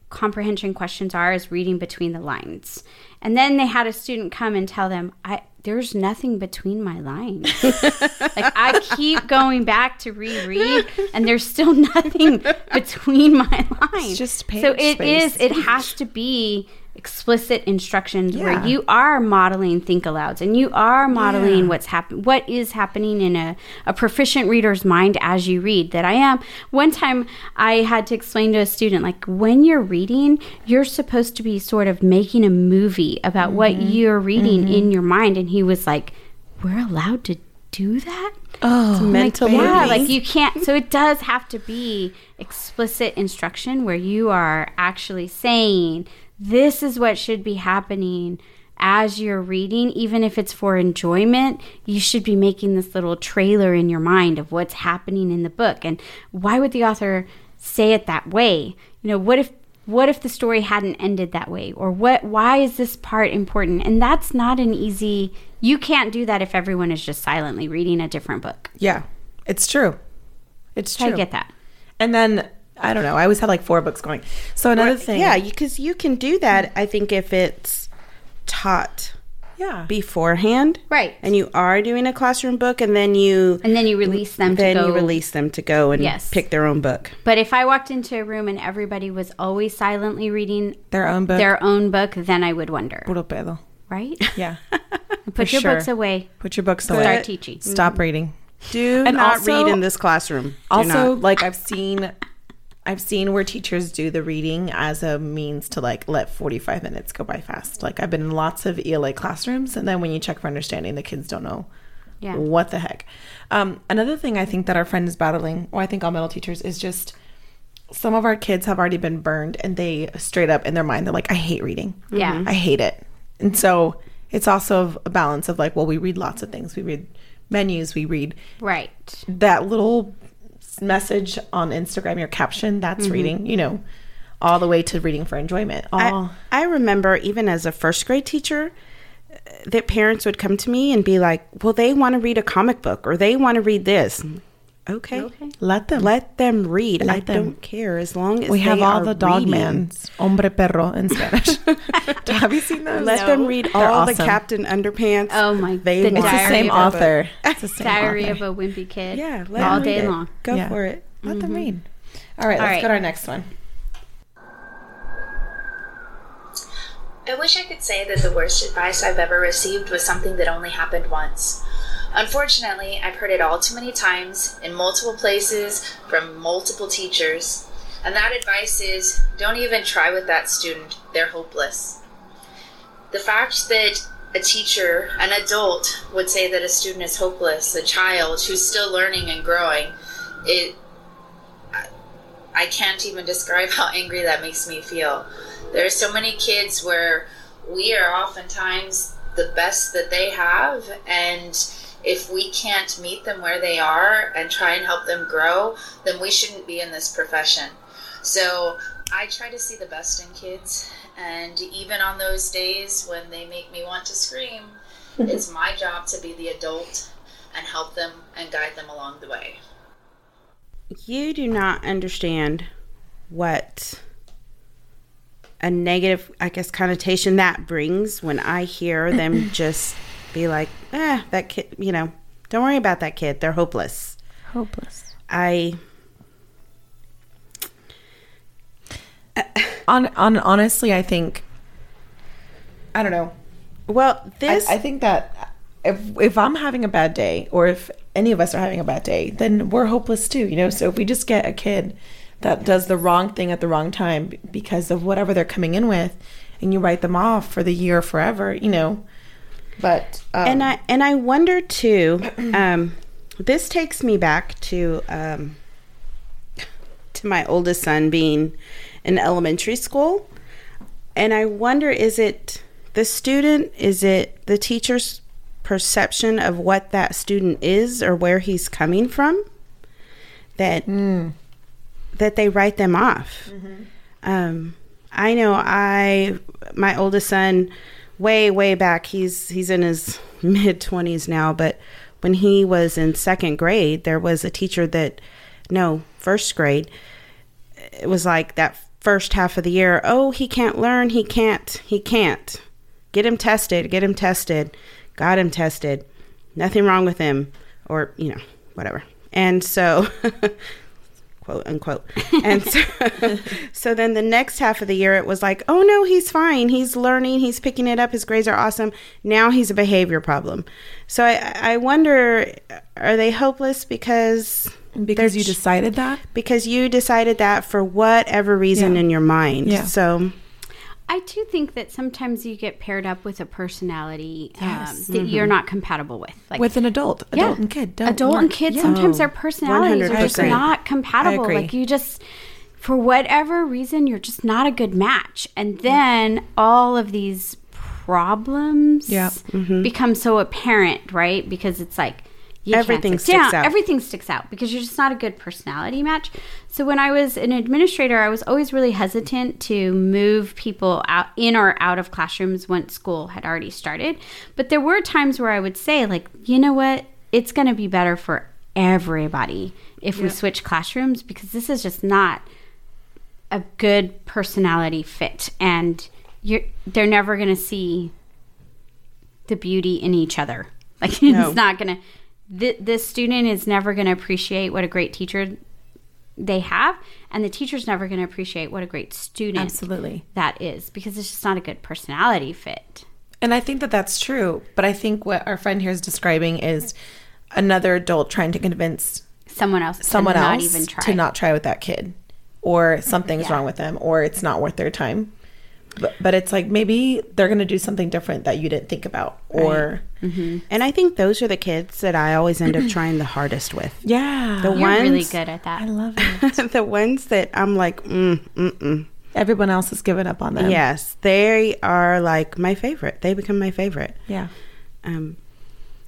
comprehension questions are is reading between the lines and then they had a student come and tell them i there's nothing between my lines like i keep going back to reread and there's still nothing between my lines just page so it space. is it has to be explicit instructions Yeah. where you are modeling think alouds and you are modeling what's happen what is happening in a, a proficient reader's mind as you read that i am one time i had to explain to a student like when you're reading you're supposed to be sort of making a movie about what Mm-hmm. you're reading in your mind and he was like we're allowed to do that oh mental like, yeah, like you can't. So it does have to be explicit instruction where you are actually saying this is what should be happening as you're reading, even if it's for enjoyment. You should be making this little trailer in your mind of what's happening in the book, and why would the author say it that way? You know, what if what if the story hadn't ended that way or what why is this part important and that's not an easy you can't do that if everyone is just silently reading a different book yeah it's true it's true I get that. and then i don't know i always had like four books going so another thing Yeah, because you, can do that. I think if it's taught Yeah. beforehand, Right. And you are doing a classroom book, and then you And then you release them to then go. you release them to go and Yes. pick their own book. But if I walked into a room and everybody was always silently reading Their own book. their own book, then I would wonder, Puro pedo. right? Yeah. Put For your sure. books away. Put your books away. Start teaching. Stop mm-hmm. reading. Do And not also- read in this classroom. Do also not. like i've seen i've seen where teachers do the reading as a means to like let 45 minutes go by fast like i've been in lots of ela classrooms and then when you check for understanding the kids don't know Yeah. what the heck um, another thing i think that our friend is battling or i think all middle teachers is just some of our kids have already been burned and they straight up in their mind they're like i hate reading Yeah. i hate it and so it's also a balance of like well we read lots of things we read menus we read Right. that little message on Instagram, your caption, that's Mm-hmm. reading, you know, all the way to reading for enjoyment. All I, I remember even as a first grade teacher that parents would come to me and be like, "Well, they want to read a comic book or they want to read this." Okay. let them. Let them read. Let I them. don't care as long as we have they all are the dog mans, hombre perro in Spanish. have you seen those? Let them read They're all the. Captain Underpants. Oh my- They the want It's the same of a- author. It's the same Diary author. of a Wimpy Kid. Yeah, let all them day read it. long. Go Yeah. for it. Let them mm-hmm. read. All right, All let's right. go to our next one. I wish I could say that the worst advice I've ever received was something that only happened once. Unfortunately, I've heard it all too many times in multiple places from multiple teachers. And that advice is don't even try with that student, they're hopeless. The fact that a teacher, an adult, would say that a student is hopeless, a child who's still learning and growing, it I can't even describe how angry that makes me feel. There are so many kids where we are oftentimes the best that they have, and if we can't meet them where they are and try and help them grow, then we shouldn't be in this profession. So I try to see the best in kids, and even on those days when they make me want to scream, it's my job to be the adult and help them and guide them along the way. You do not understand what a negative, I guess, connotation that brings when I hear them just be like, eh, that kid, you know, don't worry about that kid. They're hopeless. Hopeless. I, On, on honestly, I think I don't know. well, I, this, I think that if if I'm having a bad day, or if any of us are having a bad day, then we're hopeless too. You know. So if we just get a kid that does the wrong thing at the wrong time because of whatever they're coming in with, and you write them off for the year forever, you know. But um, and I and I wonder too. Um, this takes me back to um, to my oldest son being in elementary school, and I wonder: is it the student? Is it the teacher's perception of what that student is or where he's coming from? That that they write them off. Um, I know I my oldest son way way back. He's he's in his mid 20s now but when he was in second grade there was a teacher that no first grade it was like that first half of the year oh he can't learn he can't he can't. Get him tested get him tested. Got him tested. Nothing wrong with him or you know whatever. And so quote unquote. And so, so then the next half of the year, it was like, oh no, he's fine. He's learning. He's picking it up. His grades are awesome. Now he's a behavior problem. So I, I wonder, are they hopeless because because you decided that. because you decided that for whatever reason Yeah. in your mind? Yeah. So I do think that sometimes you get paired up with a personality Yes. um, that you're not compatible with. Like with an adult, adult and kid, don't adult work. and kid. Yeah. Sometimes Oh, their personalities are just not compatible. Like you just, for whatever reason, you're just not a good match. And then all of these problems Yeah. become so apparent, right? Because it's like you Everything sticks out. Everything sticks out because you're just not a good personality match. So when I was an administrator, I was always really hesitant to move people out in or out of classrooms once school had already started. But there were times where I would say, like, you know what, it's going to be better for everybody if we switch classrooms because this is just not a good personality fit, and you're they're never going to see the beauty in each other. Like No. it's not gonna. Th- this student is never gonna appreciate what a great teacher they have, and the teacher's never gonna appreciate what a great student Absolutely. that is because it's just not a good personality fit. And I think that that's true. But I think what our friend here is describing is another adult trying to convince Someone else, to someone not else even try to not try with that kid, or something's Yeah. wrong with them, or it's not worth their time. But, but it's like maybe they're going to do something different that you didn't think about, or And I think those are the kids that I always end up trying the hardest with. yeah, The You're ones, really good at that. I love it. the ones that I'm like, mm, mm, mm. Everyone else has given up on them. Yes, they are like my favorite. They become my favorite. yeah. Um,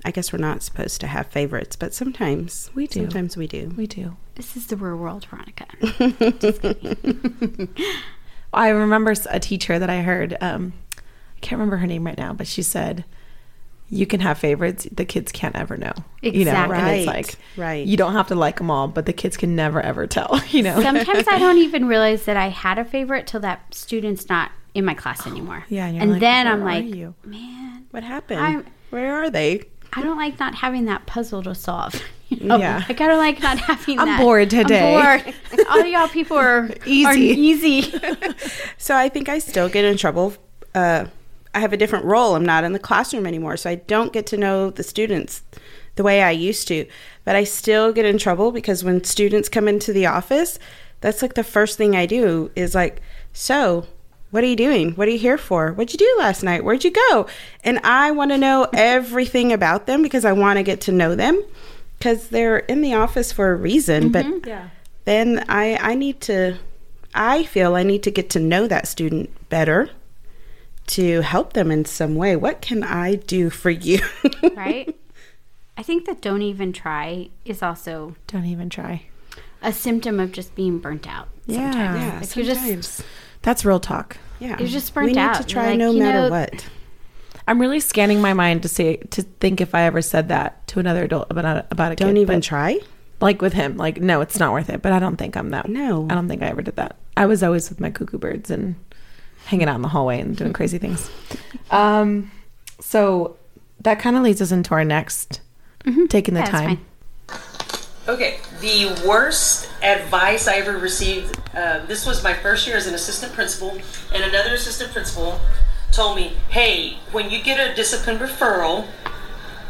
I guess we're not supposed to have favorites, but sometimes We do. Sometimes we do. We do. This is the real world, Veronica. I remember a teacher that I heard. Um, I can't remember her name right now, but she said, "You can have favorites. The kids can't ever know." You know, Exactly. and it's like, right. You don't have to like them all, but the kids can never ever tell. You know. Sometimes I don't even realize that I had a favorite till that student's not in my class anymore. Yeah, and you're and like, then "Where I'm like, you?" man, What happened? I'm- Where are they? I don't like not having that puzzle to solve. You know? Yeah. I don't like not having I'm that. bored today. I'm bored. All y'all people are Easy. Are easy. So I think I still get in trouble. Uh, I have a different role. I'm not in the classroom anymore, so I don't get to know the students the way I used to. But I still get in trouble because when students come into the office, that's like the first thing I do is like, so. What are you doing? What are you here for? What'd you do last night? Where'd you go? And I want to know everything about them because I want to get to know them because they're in the office for a reason. But mm-hmm. then I, I need to, I feel I need to get to know that student better to help them in some way. What can I do for you? right? I think that don't even try is also don't even try. a symptom of just being burnt out. Yeah. sometimes. Yeah, Like you're just. That's real talk. yeah. You're just we burnt need out. to You're try like, no matter know, what. I'm really scanning my mind to say to think if I ever said that to another adult about about a Don't kid, even but, try. like with him. Like no, it's not worth it. But I don't think I'm that. No. I don't think I ever did that. I was always with my cuckoo birds and hanging out in the hallway and doing crazy things. Um, so that kind of leads us into our next taking the Yeah, time. Okay, the worst advice I ever received. Uh, this was my first year as an assistant principal, and another assistant principal told me, "Hey, when you get a discipline referral,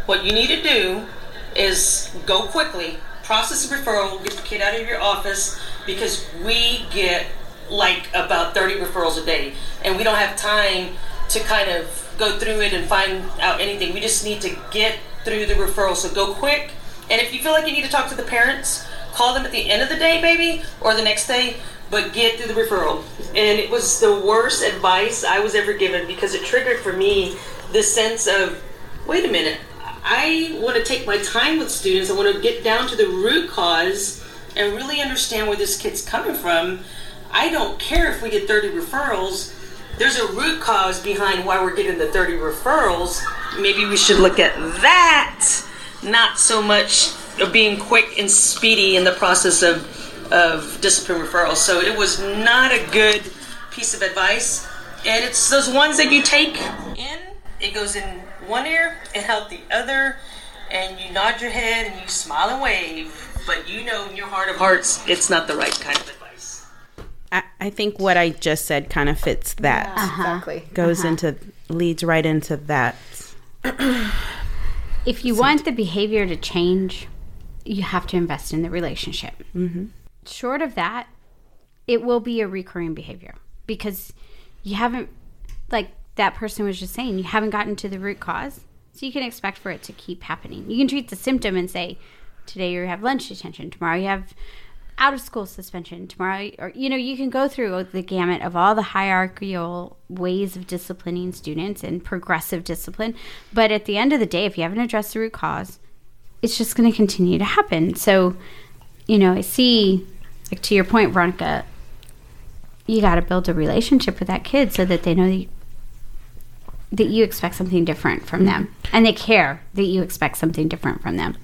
what you need to do is go quickly, process the referral, get the kid out of your office, because we get like about 30 referrals a day, and we don't have time to kind of go through it and find out anything. We just need to get through the referral. So go quick. And if you feel like you need to talk to the parents, call them at the end of the day, maybe, or the next day, but get through the referral. And it was the worst advice I was ever given because it triggered for me this sense of, wait a minute, I want to take my time with students. I want to get down to the root cause and really understand where this kid's coming from. I don't care if we get 30 referrals. There's a root cause behind why we're getting the 30 referrals. Maybe we should look at that, not so much being quick and speedy in the process of, of discipline referrals. So it was not a good piece of advice. And it's those ones that you take in, it goes in one ear and out the other, and you nod your head and you smile and wave, but you know in your heart of hearts it's not the right kind of advice. I, I think what I just said kind of fits that. Exactly. Goes into, leads right into that. If you want the behavior to change, you have to invest in the relationship. Mm-hmm. Short of that, it will be a recurring behavior because you haven't, like that person was just saying, you haven't gotten to the root cause. So you can expect for it to keep happening. You can treat the symptom and say, today you have lunch detention, tomorrow you have out of school suspension, tomorrow, or you know, you can go through the gamut of all the hierarchical ways of disciplining students and progressive discipline. But at the end of the day, if you haven't addressed the root cause, it's just going to continue to happen. So, you know, I see, like to your point, Veronica, you got to build a relationship with that kid so that they know that you, that you expect something different from them and they care that you expect something different from them.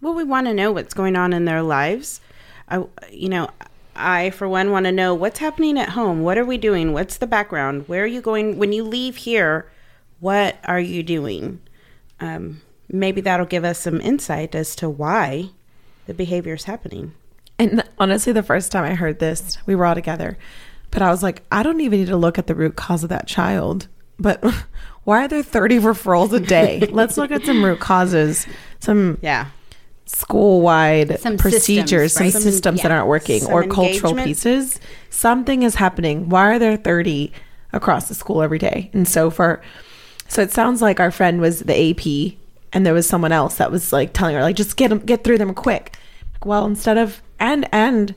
Well, we want to know what's going on in their lives. I, you know, I for one want to know what's happening at home. What are we doing? What's the background? Where are you going when you leave here? What are you doing? um, maybe that'll give us some insight as to why the behavior is happening. And honestly, the first time I heard this, we were all together. But I was like, I don't even need to look at the root cause of that child. But why are there 30 referrals a day? Let's look at some root causes, some yeah, school wide procedures, systems, right? some Some- systems that aren't working, Some or cultural pieces. Something is happening. Why are there 30 across the school every day? And so for so it sounds like our friend was the AP and there was someone else that was like telling her like just get them get through them quick. Like, well, instead of and and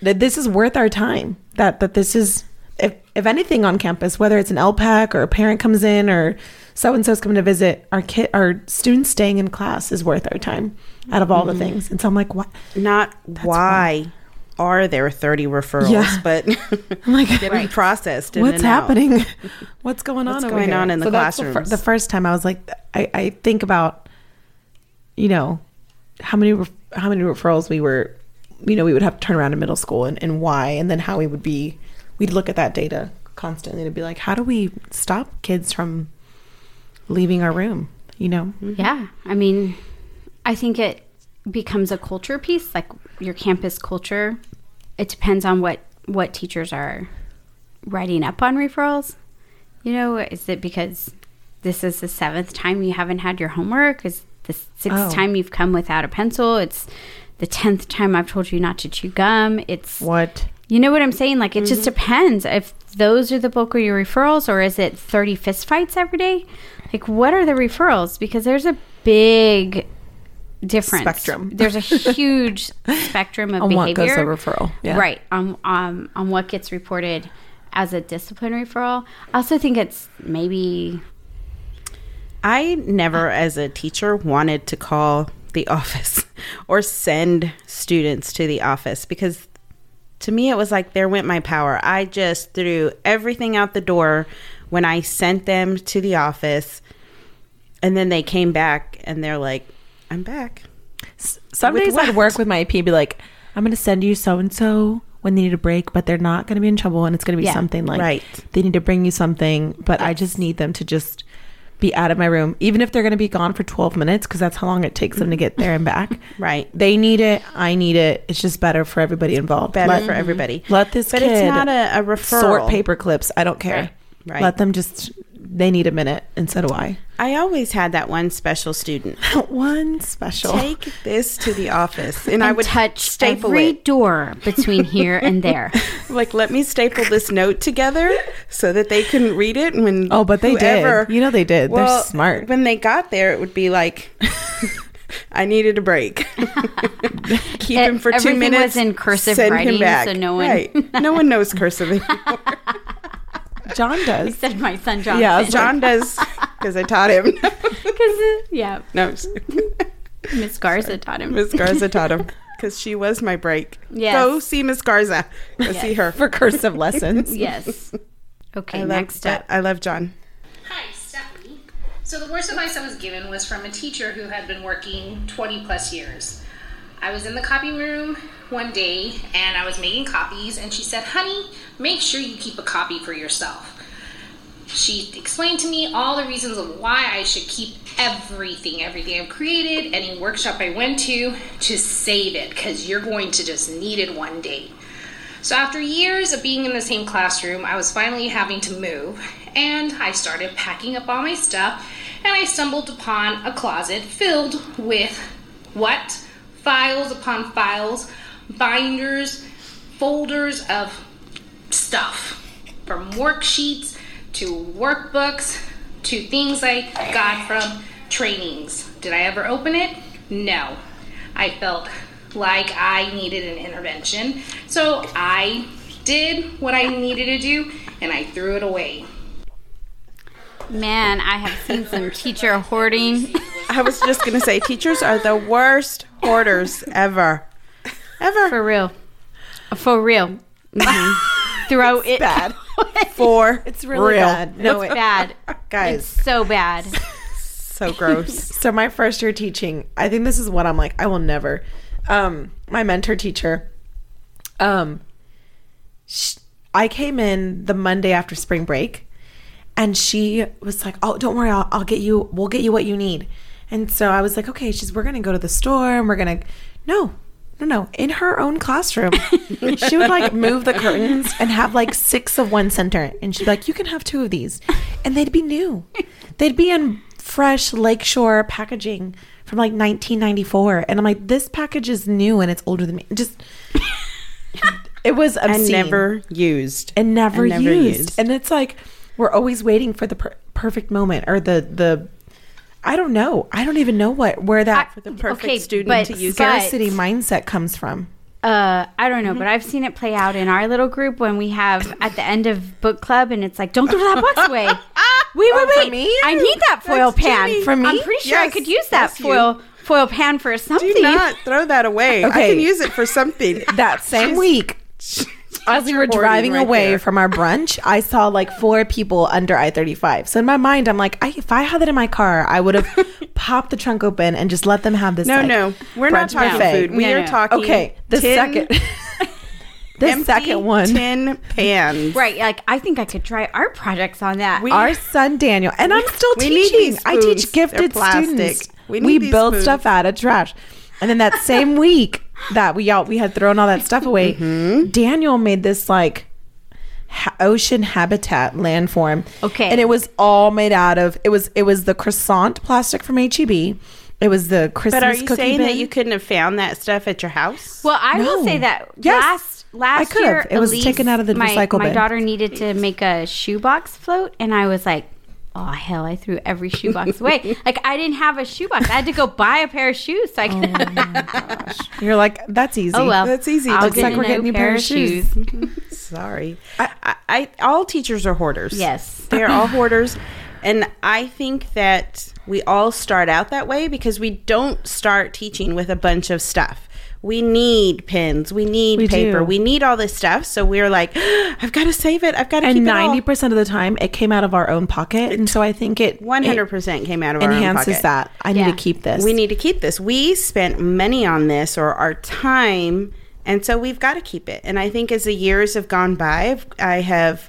that this is worth our time. That that this is if if anything on campus, whether it's an LPAC or a parent comes in or so and so's coming to visit, our kid our students staying in class is worth our time out of all the Mhm. things. And so I'm like, what Not why are there 30 referrals, Yeah. but I'm like, getting processed. What's and out. happening? What's going on? What's going here? on in the So that's the, classrooms? fir- the first time I was like, I, I think about, you know, how many ref- how many referrals we were, you know, we would have to turn around in middle school and, and why, and then how we would be, we'd look at that data constantly to be like, how do we stop kids from leaving our room? You know? Mm-hmm. Yeah. I mean, I think it becomes a culture piece, like your campus culture. It depends on what what teachers are writing up on referrals. You know, is it because this is the seventh time you haven't had your homework? Is the sixth Oh. time you've come without a pencil? It's the tenth time I've told you not to chew gum. It's what you know what I'm saying? Like it just depends if those are the bulk of your referrals, or is it 30 fistfights every day? Like what are the referrals? Because there's a big difference. Spectrum. There's a huge spectrum of On what behavior. goes a referral, yeah. Right. On um on what gets reported as a discipline referral. I also think it's maybe I never, as a teacher, wanted to call the office or send students to the office because to me it was like there went my power. I just threw everything out the door when I sent them to the office. And then they came back and they're like, I'm back. Some With days I'd work with my AP and be like, I'm going to send you so and so when they need a break, but they're not going to be in trouble. And it's going to be Yeah, something like right. they need to bring you something, but I just need them to just be out of my room, even if they're going to be gone for 12 minutes, because that's how long it takes them to get there and back. Right. They need it. I need it. It's just better for everybody involved. Better Let- for everybody. Let this But kid it's not a, a referral. sort paper clips. I don't care. Right, right. Let them just, they need a minute, and so do I. I always had that one special student. One special. Take this to the office, and, I would touch staple every it. door between here and there. Like, let me staple this note together so that they couldn't read it. When Oh, but they whoever- did. You know they did. They're smart. When they got there, it would be like, I needed a break. Keep him for two minutes. Everything was minutes. in cursive send writing, him back. so no one- Right. no one knows cursive anymore. John does. He said my son John. yeah, John does because I taught him. Because uh, yeah, no, Miss Garza taught him. Miss Garza taught him because she was my break. Yes. Go see Miss Garza. Go Yes. see her for cursive lessons. Yes. Okay, I love, next up. I love John. Hi, Stephanie. So the worst advice I was given was from a teacher who had been working 20 plus years. I was in the copy room one day and I was making copies, and she said, Honey, make sure you keep a copy for yourself. She explained to me all the reasons of why I should keep everything, everything I've created, any workshop I went to, to save it because you're going to just need it one day. So, after years of being in the same classroom, I was finally having to move, and I started packing up all my stuff, and I stumbled upon a closet filled with what? Files upon files, binders, folders of stuff. From worksheets to workbooks to things I got from trainings. Did I ever open it? No. I felt like I needed an intervention. So I did what I needed to do and I threw it away. Man, I have seen some teacher hoarding. I was just gonna say, teachers are the worst hoarders ever, ever. For real. For real. Mhm. Throw it bad. For It's really real. bad. No, it's it- bad. guys. It's so bad. so gross. so my first year teaching, I think this is what I'm like. I will never. Um, my mentor teacher. Um, sh- I came in the Monday after spring break, And she was like, "Oh, don't worry, I'll, I'll get you. We'll get you what you need." And so I was like, "Okay." She's, "We're gonna go to the store and we're gonna." No, no, no. In her own classroom, she would like move the curtains and have like six of one center, and she'd be like, "You can have two of these," and they'd be new. They'd be in fresh Lakeshore packaging from like 1994, and I'm like, "This package is new and it's older than me." Just. It was And never used. and never, And never used. used. And it's like we're always waiting for the per- perfect moment or the the. I don't know. I don't even know what where that For the perfect okay, student but- to use. but- scarcity mindset comes from. Uh, I don't know, but I've seen it play out in our little group when we have at the end of book club, and it's like, don't throw that box away. Wait, wait, Oh, wait! me? I need that foil That's pan. Jenny. For me? I'm pretty sure I could use that that's you. foil foil pan for something. Do not throw that away. I can use it for something. That same week, as we were driving right away there. from our brunch, I saw like four people under I 35. So in my mind, I'm like, I, if I had that in my car, I would have popped the trunk open and just let them have this. No, like, no, we're not talking buffet. food. We No, are no. talking. Okay, the tin- second. the empty second one. tin pans. Right, like I think I could try art projects on that. our son Daniel, and I'm still we need teaching. these I teach gifted students. We We, these build spoons. stuff out of trash, and then that same week that we all we had thrown all that stuff away, Mm-hmm. Daniel made this like ha- ocean habitat landform. Okay. and it was all made out of it was it was the croissant plastic from HEB. It was the Christmas But are you cookie saying bin. that you couldn't have found that stuff at your house? Well, I will say that Yes. last last I could've. year It was Elise, taken out of the my, recycle My bin. daughter needed to make a shoebox float, and I was like, "Oh hell!" I threw every shoebox away. Like I didn't have a shoebox. I had to go buy a pair of shoes. So I oh could. You're like that's easy. oh well, That's easy. I'll Looks get like we're getting a pair of shoes. Sorry. I, I, all teachers are hoarders. Yes. They're all hoarders. And I think that we all start out that way because we don't start teaching with a bunch of stuff. We need pens, we need We paper, do. we need all this stuff. So we're like, I've got to save it. I've got to keep and ninety percent of the time, it came out of our own pocket, and so I think it One hundred percent came out of our own enhances that. I need to keep this. We need to keep this. We spent money on this or our time, and so we've got to keep it. And I think as the years have gone by, I have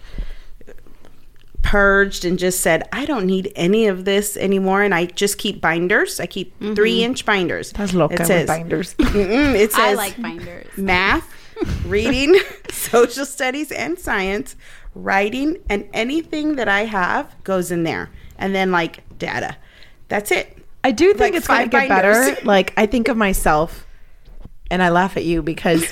purged and just said, I don't need any of this anymore. And I just keep binders. I keep mm-hmm. three inch binders. That's loca with binders. It says I like binders. math, reading, social studies, and science, writing, and anything that I have goes in there. And then like data. That's it. I do think Like it's going to five get better. Like I think of myself, and I laugh at you because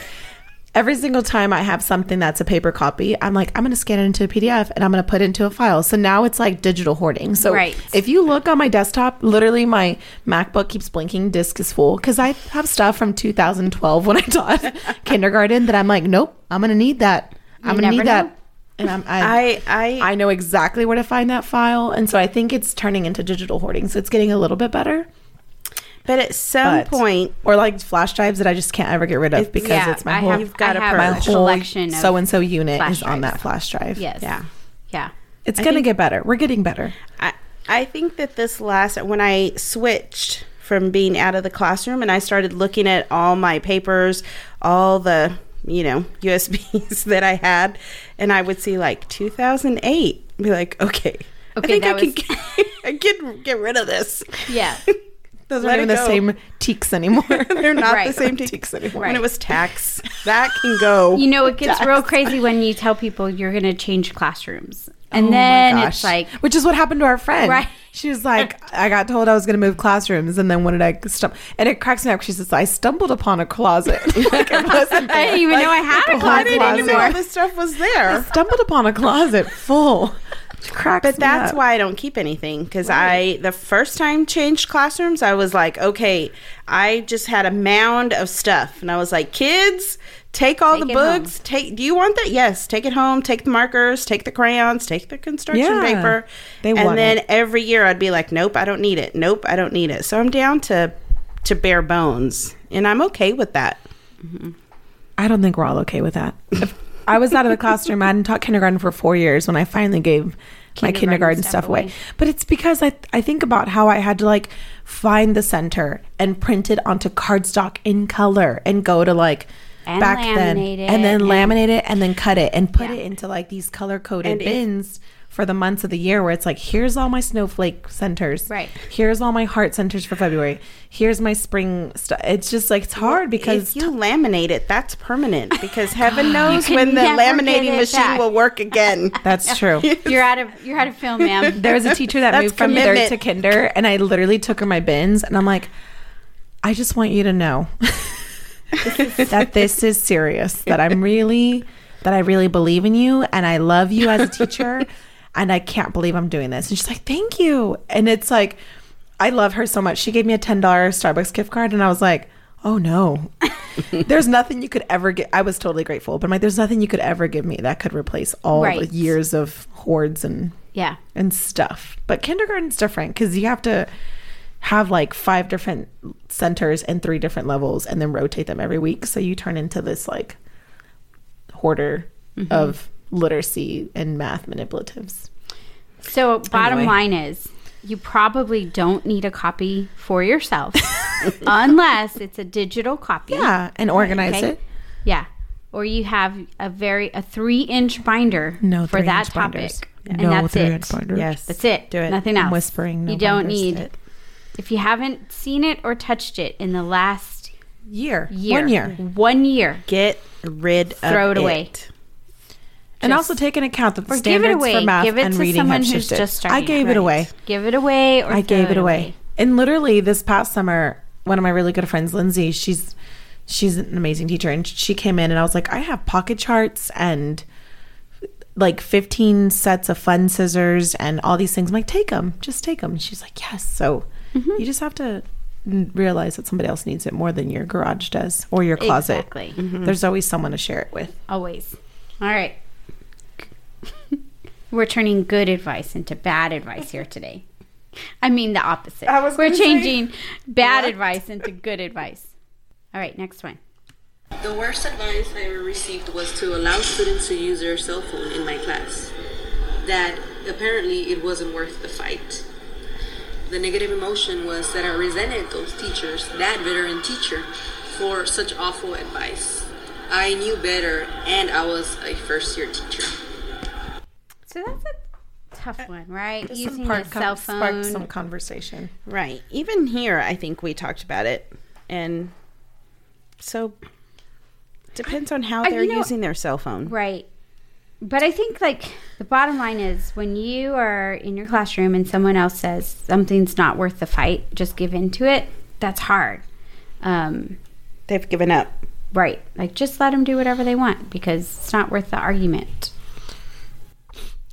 every single time I have something that's a paper copy, I'm like, I'm going to scan it into a PDF and I'm going to put it into a file. So now it's like digital hoarding. So Right. if you look on my desktop, literally my MacBook keeps blinking, disk is full because I have stuff from 2012 when I taught kindergarten that I'm like, nope, I'm going to need that. I'm going to need that. And I'm, I, I I I know exactly where to find that file. And so I think it's turning into digital hoarding. So it's getting a little bit better. But at some But- point or like flash drives that I just can't ever get rid of because yeah, it's my I whole have- You've got I a have my whole collection so and so unit flash is on that flash drive. Yes. Yeah. Yeah. It's I gonna think- get better. We're getting better. I, I think that this last when I switched from being out of the classroom and I started looking at all my papers, all the you know USBs that I had, and I would see like 2008. Be like, okay, I think I that can get, I can get rid of this. Yeah. Those Let aren't even the same TEKS anymore. They're not the same TEKS TEKS anymore. When it was TAKS, that can go. You know, it gets real crazy when you tell people you're going to change classrooms. Oh and Oh my then gosh. it's like, which is what happened to our friend. Right. She was like, I got told I was going to move classrooms, and then when did I stumble? And it cracks me up. She says, I stumbled upon a closet. like it wasn't I didn't even know I had a closet I didn't even know anymore. this stuff was there. I there. stumbled upon a closet full. But that's up. why I don't keep anything because I the first time changed classrooms, I was like, okay, I just had a mound of stuff, and I was like, kids, take all Take the it home. books. Take. Do you want that? Yes, take it home. Take the markers. Take the crayons. Take the construction Yeah, paper. they and then it. every year I'd be like, nope, I don't need it. Nope, I don't need it. So I'm down to to bare bones, and I'm okay with that. Mm-hmm. I don't think we're all okay with that. I was out of the classroom. I hadn't taught kindergarten for four years when I finally gave my Kindergarten kindergarten stuff away. away. But it's because I I think about how I had to like find the center and print it onto cardstock in color and go to like And back then it and then and- laminate it and then cut it and put Yeah. it into like these color coded bins for the months of the year where it's like, here's all my snowflake centers. Right. Here's all my heart centers for February. Here's my spring stuff. It's just like, it's hard because if you laminate it, that's permanent because heaven knows when the laminating machine back. will work again. that's true. You're out of you're out of film, ma'am. there was a teacher that That's moved from third to kinder, and I literally took her my bins, and I'm like, I just want you to know that this is serious. That I'm really, that I really believe in you, and I love you as a teacher, and I can't believe I'm doing this. And she's like, Thank you. And it's like, I love her so much. She gave me a ten dollar Starbucks gift card, and I was like. Oh no. there's nothing you could ever get. I was totally grateful, but I'm like, there's nothing you could ever give me that could replace all Right. the years of hoards and Yeah. and stuff. But kindergarten's different because you have to have like five different centers and three different levels and then rotate them every week. So you turn into this like hoarder Mm-hmm. of literacy and math manipulatives. So bottom Anyway. line is you probably don't need a copy for yourself unless it's a digital copy. Yeah, and organize Okay. it. Yeah. Or you have a very a three inch binder No for that three-inch topic. binders. And No that's three-inch it. binders. Yes. That's it. Do it. Nothing else. I'm whispering, no you don't need It. if you haven't seen it or touched it in the last Year. year. One year. One year. Get rid of it. Throw it away. it. And also take into account that the Or give it standards away. for math Give it and to reading someone have who's shifted. just starting. I gave Right. it away. Give it away or I gave it it away. And literally this past summer, one of my really good friends, Lindsay, she's she's an amazing teacher, and she came in and I was like, I have pocket charts and like 15 sets of fun scissors and all these things. I'm like, take them, just take them. She's like, yes. So Mm-hmm. you just have to realize that somebody else needs it more than your garage does or your closet. Exactly. There's always someone to share it with. Always. All right. We're turning good advice into bad advice here today. I mean the opposite. I was We're gonna say- changing bad What? advice into good advice. All right, next one. The worst advice I ever received was to allow students to use their cell phone in my class. That apparently it wasn't worth the fight. The negative emotion was that I resented those teachers, that veteran teacher, for such awful advice. I knew better, and I was a first year teacher. So that's a tough one, right? Some Using a cell sparked some conversation. Right. Even here, I think we talked about it. And so depends on how I- they're you know- using their cell phone. Right. But I think like the bottom line is when you are in your classroom and someone else says something's not worth the fight, just give in to it. That's hard. Um, They've given up. right. Like just let them do whatever they want because it's not worth the argument.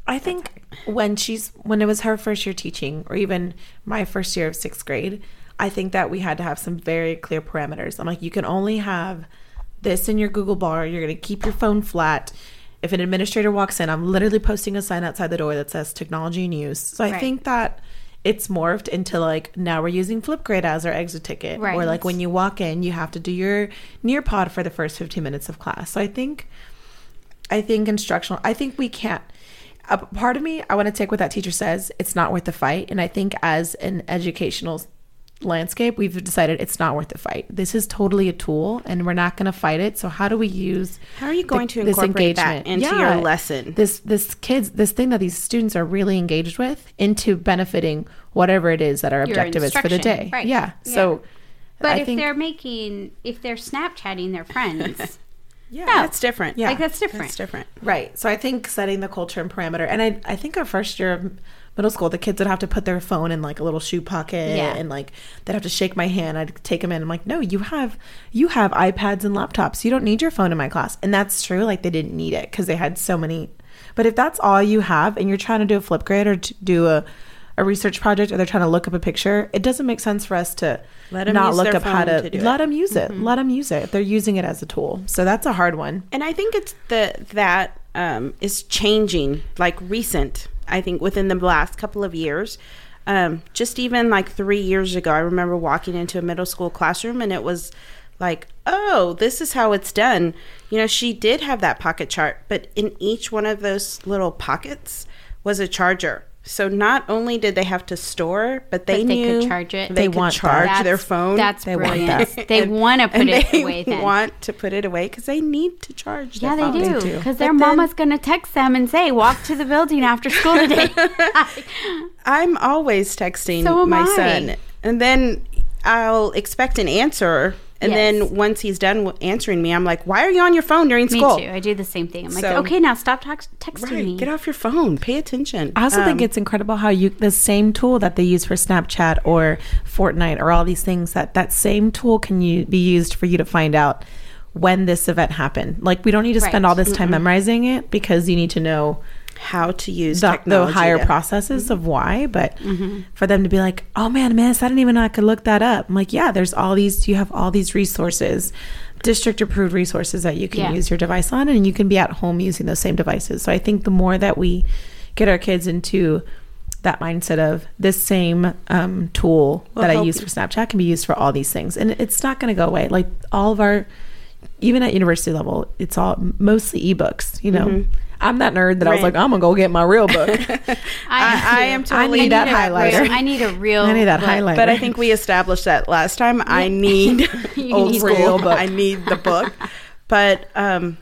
I think when she's when it was her first year teaching, or even my first year of sixth grade, I think that we had to have some very clear parameters. I'm like, you can only have this in your Google bar. You're going to keep your phone flat. If an administrator walks in, I'm literally posting a sign outside the door that says technology in use. So I Right. think that it's morphed into like now we're using Flipgrid as our exit ticket, or like when you walk in, you have to do your Nearpod for the first 15 minutes of class. So I think I think instructional. I think we can't. A part of me, I want to take what that teacher says. It's not worth the fight, and I think as an educational landscape, we've decided it's not worth the fight. This is totally a tool, and we're not going to fight it. So how do we use? How are you going to this incorporate that into your lesson? This this kids this thing that these students are really engaged with into benefiting whatever it is that our Your objective is for the day. right. Yeah. Yeah. So, But I if think they're making, if they're Snapchatting their friends, Yeah, No. that's different. Yeah. like that's different. That's different. Right. So I think setting the culture and parameter, and I, I think our first year of middle school, the kids would have to put their phone in like a little shoe pocket, Yeah. and like they'd have to shake my hand. I'd take them in. I'm like, no, you have you have iPads and laptops. You don't need your phone in my class, and that's true. Like they didn't need it because they had so many. But if that's all you have, and you're trying to do a Flipgrid or to do a a research project, or they're trying to look up a picture, it doesn't make sense for us to Let 'em not look up how to, to let them use it. Let them use it. If they're using it as a tool, so that's a hard one. And I think it's the that um, is changing, like recent. I think within the last couple of years, um, just even like three years ago, I remember walking into a middle school classroom and it was like, oh, this is how it's done. You know, she did have that pocket chart, but in each one of those little pockets was a charger So not only did they have to store, but they But they knew could charge it. They, They could want that. charge their phone. that's they brilliant. They wanna put and it they away then. Want to put it away because they need to charge. Yeah, their they phone. do. Because their then- mama's going to text them and say, walk to the building after school today. I'm always texting So my I. son, and then I'll expect an answer, and Yes. then once he's done answering me, I'm like, "Why are you on your phone during school?" Me school?" too. I do the same thing. I'm like, okay, now stop tex- texting Right, me. get off your phone. Pay attention. I also think Um, it's incredible how you the same tool that they use for Snapchat or Fortnite or all these things that that same tool can you be used for you to find out when this event happened. Like we don't need to spend Right. all this time memorizing it because you need to know how to use the, the higher to- processes of why. But for them to be like, oh man, miss, I didn't even know I could look that up. I'm like, yeah, there's all these. You have all these resources, district approved resources that you can Yeah. use your device on, and you can be at home using those same devices. So I think the more that we get our kids into that mindset of this same um, tool Will that I use you. for Snapchat can be used for all these things, and it's not going to go away. Like all of our, even at university level, it's all mostly ebooks. You know, Mhm. I'm that nerd that I was like, I'm gonna go get my real book. I, I am I totally. need that highlighter. real- I need a real. I need that book. highlighter. But I think we established that last time. I need old need school. real book. I need the book. But um,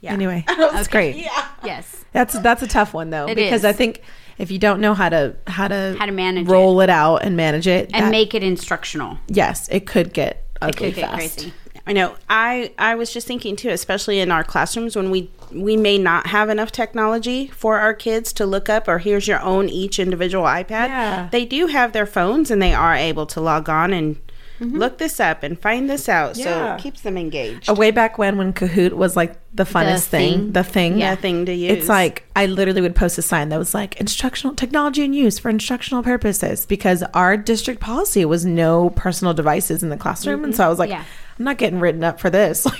yeah. Anyway, that's great. Yeah. Yes. That's that's a tough one though It because is. I think if you don't know how to how to How to manage roll it, out and manage it, And that- make it instructional. yes, it could get It ugly could get fast. crazy. I know. I I was just thinking too, especially in our classrooms when we we may not have enough technology for our kids to look up or here's your own each individual iPad. Yeah. They do have their phones and they are able to log on and mm-hmm. look this up and find this out. So it keeps them engaged. A way back when when Kahoot was like the funnest thing, thing. the thing, Yeah. The thing to use. It's like I literally would post a sign that was like instructional technology in use for instructional purposes because our district policy was no personal devices in the classroom, and mm-hmm. so I was like, Yeah. I'm not getting written up for this.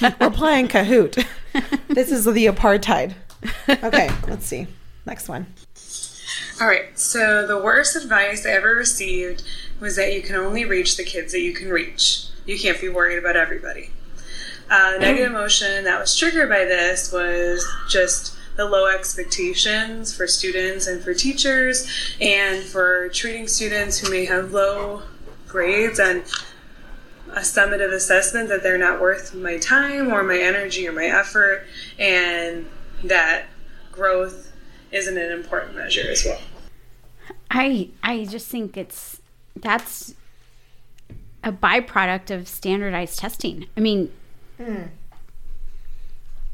Like we're playing Kahoot. this is the apartheid. Okay, let's see next one. All right, so the worst advice I ever received was that you can only reach the kids that you can reach. You can't be worried about everybody. Uh, negative emotion that was triggered by this was just the low expectations for students and for teachers, and for treating students who may have low grades on a summative assessment that they're not worth my time or my energy or my effort, and that growth isn't an important measure as well. I I just think it's that's a byproduct of standardized testing. I mean, hmm.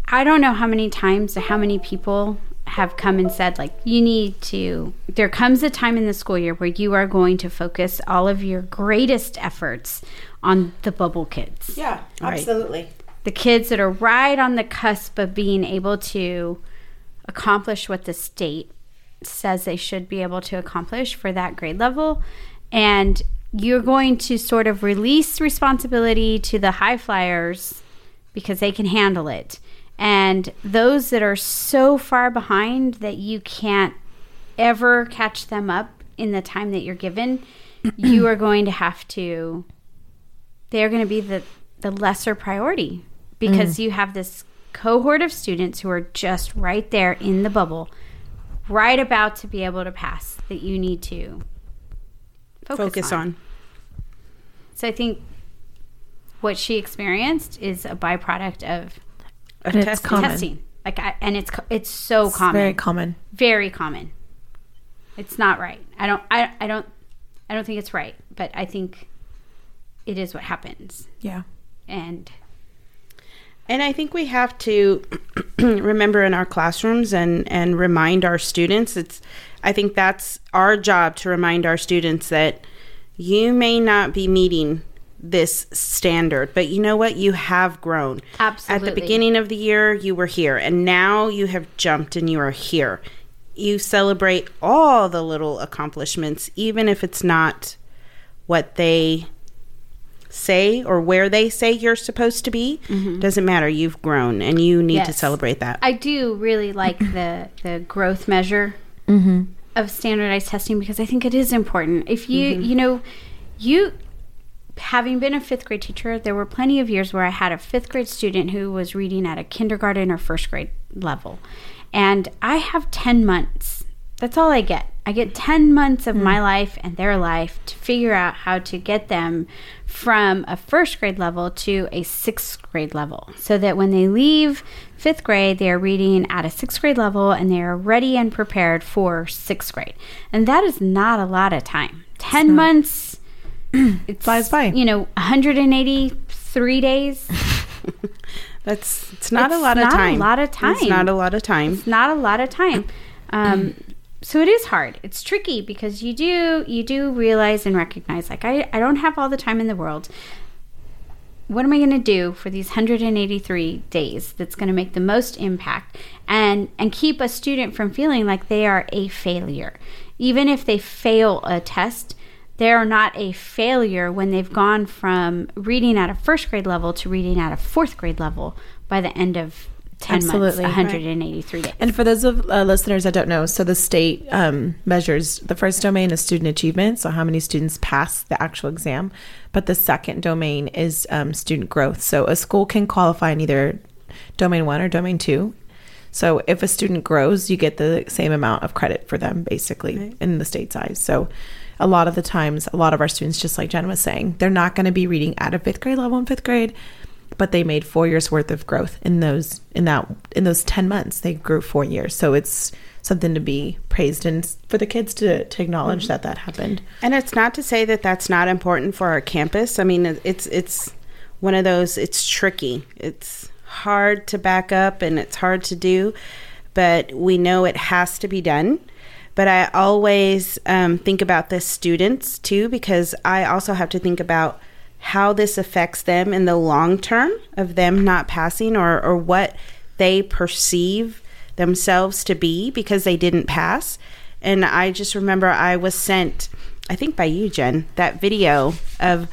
I don't know how many times or how many people have come and said like you need to there comes a time in the school year where you are going to focus all of your greatest efforts on the bubble kids. Yeah, Right. absolutely. The kids that are right on the cusp of being able to accomplish what the state says they should be able to accomplish for that grade level. And you're going to sort of release responsibility to the high flyers because they can handle it. And those that are so far behind that you can't ever catch them up in the time that you're given, you are going to have to they're going to be the the lesser priority because mm. you have this cohort of students who are just right there in the bubble right about to be able to pass that you need to focus, Focus on. on. So I think what she experienced is a byproduct of testing. common. testing. Like I, and it's it's so It's common. very common. Very common. It's not right. I don't I I don't I don't think it's right, but I think it is what happens. Yeah. And And I think we have to remember in our classrooms and, and remind our students. It's I think that's our job to remind our students that you may not be meeting this standard, but you know what? You have grown. Absolutely. At the beginning of the year, you were here, and now you have jumped and you are here. You celebrate all the little accomplishments, even if it's not what they say or where they say you're supposed to be. Mm-hmm. Doesn't matter. You've grown, and you need to celebrate that. I do really like the the growth measure mm-hmm. of standardized testing because I think it is important. If you mm-hmm. you know you having been a fifth grade teacher, there were plenty of years where I had a fifth grade student who was reading at a kindergarten or first grade level, and I have ten months That's all I get. I get 10 months of my mm. life and their life to figure out how to get them from a first grade level to a sixth grade level so that when they leave fifth grade, they are reading at a sixth grade level and they are ready and prepared for sixth grade. And that is not a lot of time. 10 months, it flies by. You know, 183 days. That's it's not It's a lot of not a time. lot of time. It's not a lot of time. It's not a lot of time. Um, so it is hard. It's tricky because you do you do realize and recognize like I, I don't have all the time in the world. What am I going to do for these 183 days that's going to make the most impact and and keep a student from feeling like they are a failure. Even if they fail a test, they are not a failure when they've gone from reading at a first grade level to reading at a fourth grade level by the end of 10 Absolutely. months, 183 days. And for those of uh, listeners that don't know, so the state um, measures the first domain is student achievement, so how many students pass the actual exam, but the second domain is um, student growth. So a school can qualify in either domain one or domain two. So if a student grows, you get the same amount of credit for them, basically, in the state's eyes. So a lot of the times, a lot of our students, just like Jen was saying, they're not going to be reading at a fifth grade level in fifth grade but they made four years worth of growth in those in that in those 10 months they grew four years so it's something to be praised and for the kids to, to acknowledge that that happened And it's not to say that that's not important for our campus. I mean, it's it's one of those. It's tricky. It's hard to back up, and it's hard to do, but we know it has to be done. But I always um, think about the students too, because I also have to think about how this affects them in the long term of them not passing or, or what they perceive themselves to be because they didn't pass. And I just remember I was sent, I think by you, Jen, that video of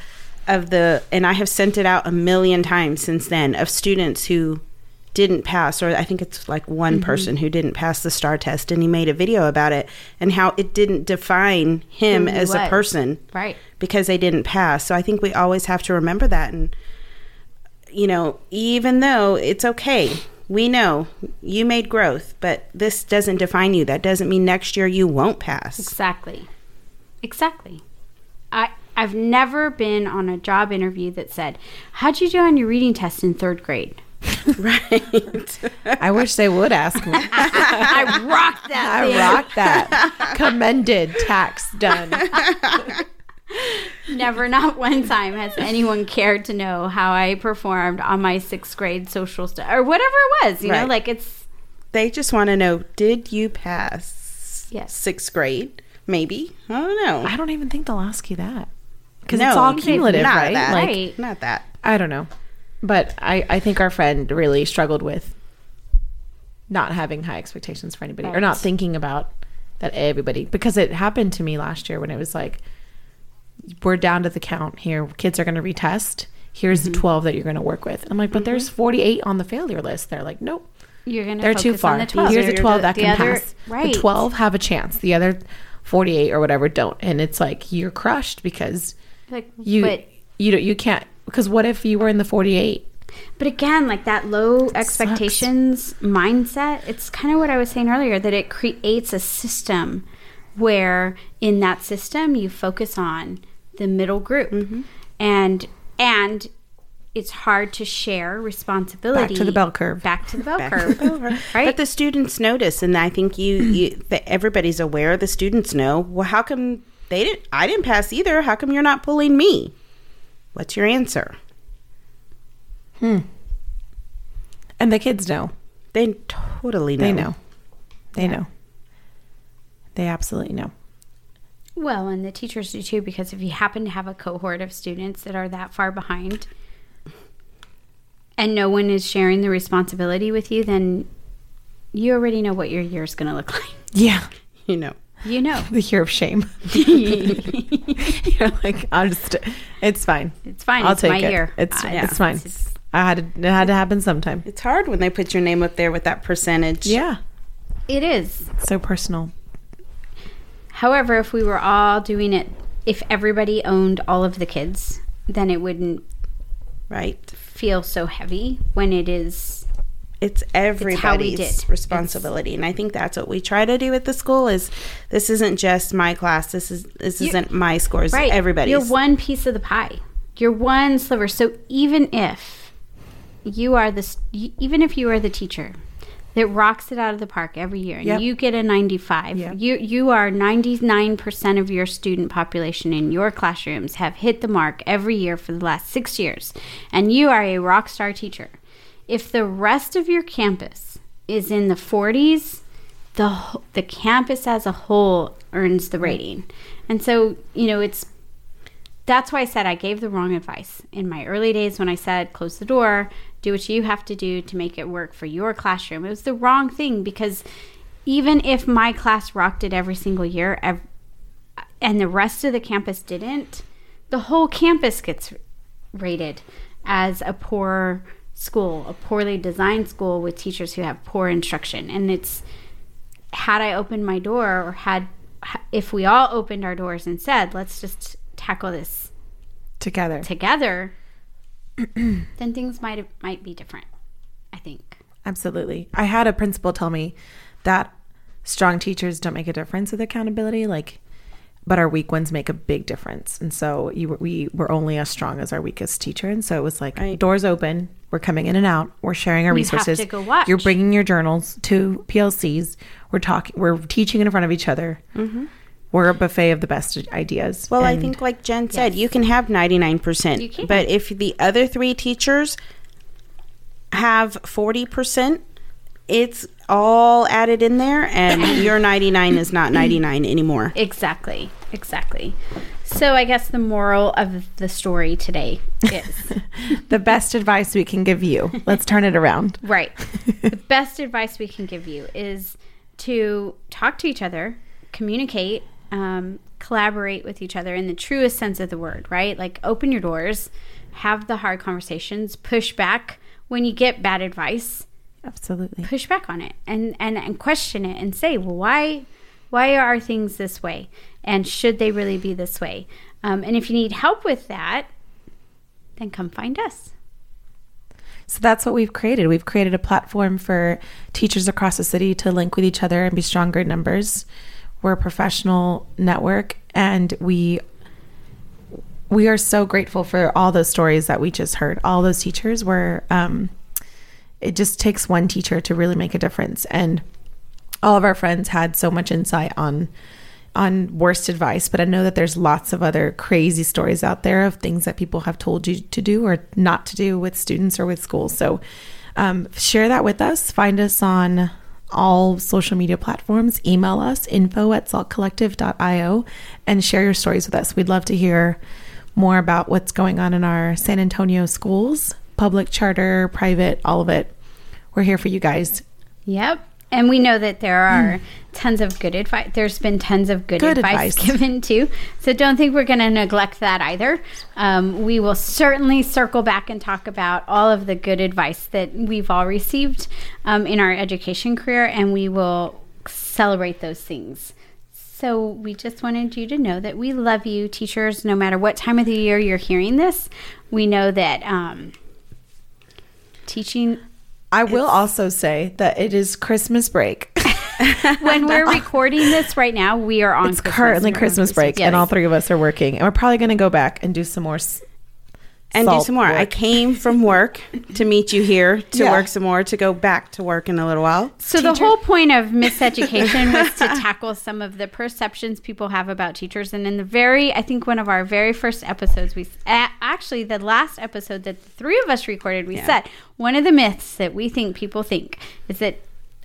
of the and I have sent it out a million times since then of students who didn't pass or I think it's like one Mhm. person who didn't pass the STAAR test and he made a video about it and how it didn't define him as a person Right. Because they didn't pass. So I think we always have to remember that and you know, even though it's okay. We know you made growth, but this doesn't define you. That doesn't mean next year you won't pass. Exactly. Exactly. I I've never been on a job interview that said, "How'd you do on your reading test in third grade?" right. i wish they would ask me I rocked that. i thing. rocked that commended TAKS done Never, not one time has anyone cared to know how I performed on my sixth grade social stuff or whatever it was. You know, like it's They just want to know did you pass Yes. sixth grade? Maybe. I don't know. i don't even think they'll ask you that because No, it's all not cumulative right that. like right. Not that. i don't know but i i think our friend really struggled with not having high expectations for anybody or not thinking about that everybody because it happened to me last year when it was like we're down to the count here. Kids are going to retest. Here's Mm-hmm. the 12 that you're going to work with. I'm like but there's 48 on the failure list. They're like nope. You're gonna. they're too focus on far. The 12. here's the You're 12 that the can other- pass. Right. the 12 have a chance. The other 48 or whatever don't. And it's like you're crushed because Like, you but you don't you can't because what if you were in the 48 But again, like that low expectations mindset, it's kind of what I was saying earlier that it creates a system where in that system you focus on the middle group. Mm-hmm. And and it's hard to share responsibility Back to the bell curve. Back to the bell Back curve. to the bell curve. Right? But the students notice, and I think you, you that everybody's aware. The students know. Well, how come they didn't? I didn't pass either. How come you're not pulling me? What's your answer? Hmm and the kids know They totally know. they know they know they absolutely know Well, and the teachers do too, because if you happen to have a cohort of students that are that far behind and no one is sharing the responsibility with you, then you already know what your year is going to look like. yeah You know. You know. the year of shame you're like i'll just it's fine It's fine. i'll it's take my it year. it's I- it's fine it's- i had to, it had to happen sometime It's hard when they put your name up there with that percentage. yeah it is. so personal However, if we were all doing it, if everybody owned all of the kids, then it wouldn't Right. feel so heavy when it is it's everybody's did. responsibility and i think that's what we try to do at the school is this isn't just my class this is this isn't my scores right. everybody's You're one piece of the pie. You're one sliver. So even if you are the even if you are the teacher that rocks it out of the park every year and Yep. you get a 95 you you are 99% of your student population in your classrooms have hit the mark every year for the last 6 years and you are a rock star teacher. If the rest of your campus is in the 40s the the campus as a whole earns the rating. And so you know it's that's why I said I gave the wrong advice. In my early days when I said close the door, do what you have to do to make it work for your classroom. It was the wrong thing because even if my class rocked it every single year ev- and the rest of the campus didn't, the whole campus gets rated as a poor school, a poorly designed school with teachers who have poor instruction. And it's had I opened my door or had if we all opened our doors and said, let's just tackle this together together, then things might might be different. I think. Absolutely. I had a principal tell me that strong teachers don't make a difference with accountability, like, but our weak ones make a big difference. And so you, we were only as strong as our weakest teacher. And so it was like doors open. We're coming in and out. We're sharing our have resources. to go watch. You're bringing your journals to PLCs. We're talking. We're teaching in front of each other. Mhm. We're a buffet of the best ideas. Well, I think, like Jen said, you can have 99%. You can. But if the other three teachers have 40%, it's all added in there, and your 99 is not 99 anymore. Exactly. Exactly. So I guess the moral of the story today is the best advice we can give you. Let's turn it around. Right. the best advice we can give you is to talk to each other, communicate, um, collaborate with each other in the truest sense of the word, right? Like open your doors, have the hard conversations, push back when you get bad advice. Absolutely. Push back on it and, and, and question it and say, well, why why are things this way? And should they really be this way? Um, and if you need help with that, then come find us. So that's what we've created. We've created a platform for teachers across the city to link with each other and be stronger in numbers. We're a professional network and we we are so grateful for all those stories that we just heard. All those teachers were um it just takes one teacher to really make a difference and all of our friends had so much insight on on worst advice, but I know that there's lots of other crazy stories out there of things that people have told you to do or not to do with students or with schools. So um, share that with us. Find us on all social media platforms. Email us info at saltcollective.io and share your stories with us. We'd love to hear more about what's going on in our San Antonio schools, public, charter, private, all of it. We're here for you guys. Yep. And we know that there are tons of good advice. There's been tons of good, Good advice, advice. given too. So don't think we're going to neglect that either. Um, we will certainly circle back and talk about all of the good advice that we've all received um, in our education career, and we will celebrate those things. So we just wanted you to know that we love you, teachers, no matter what time of the year you're hearing this. We know that um, teaching I will also say that it is Christmas break. when we're recording this right now, we are on it's Christmas currently break. Christmas break, Yes. and all three of us are working, and we're probably going to go back and do some more. s- And do some more. I came from work to meet you here to Yeah. work some more, to go back to work in a little while. So the whole point of miseducation was to tackle some of the perceptions people have about teachers. And in the very, I think one of our very first episodes, we actually the last episode that the three of us recorded, we Yeah. said one of the myths that we think people think is that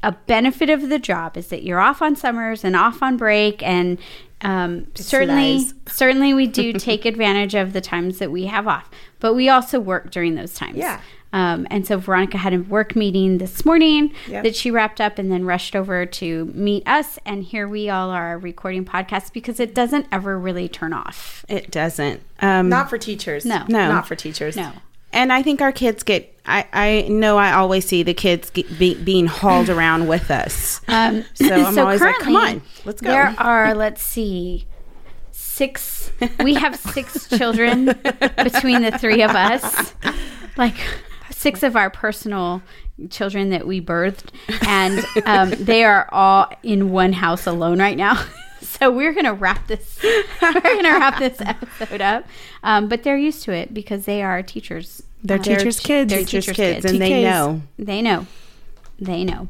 a benefit of the job is that you're off on summers and off on break and um, certainly lies. certainly we do take advantage of the times that we have off but we also work during those times Yeah. um, and so Veronica had a work meeting this morning Yep. that she wrapped up and then rushed over to meet us. And here we all are recording podcasts because it doesn't ever really turn off. It doesn't. Um, Not for teachers. No. No. Not for teachers. No. And I think our kids get. I, I know I always see the kids get, be, being hauled around with us. Um, So I'm always like, come on, let's go. There are, let's see, six. We have six children between the three of us. Like six of our personal children that we birthed, and um, they are all in one house alone right now. so we're gonna wrap this. We're gonna wrap this episode up. Um, but they're used to it because they are teachers. They're teachers' kids. They're Teachers' teachers' kids, kids, and they know. They know. They know.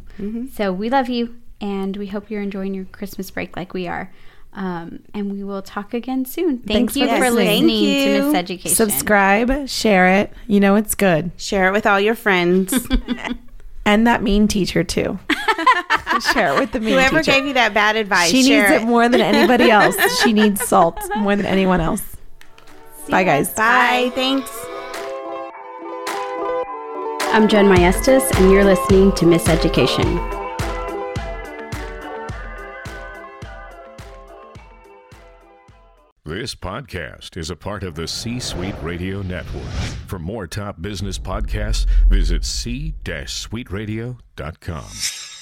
So we love you, and we hope you're enjoying your Christmas break like we are. Um, and we will talk again soon. Thank Thanks you for for listening. listening Thank to you. Miss Education. Subscribe, share it. You know it's good. Share it with all your friends. And that mean teacher too. share it with the mean teacher. Whoever teacher. gave you that bad advice, she needs it more than anybody else. she needs salt more than anyone else. Bye, guys. Bye. Thanks. I'm Jen Maestas, and you're listening to Miss Education. This podcast is a part of the C Suite Radio Network. For more top business podcasts, visit c-suiteradio.com.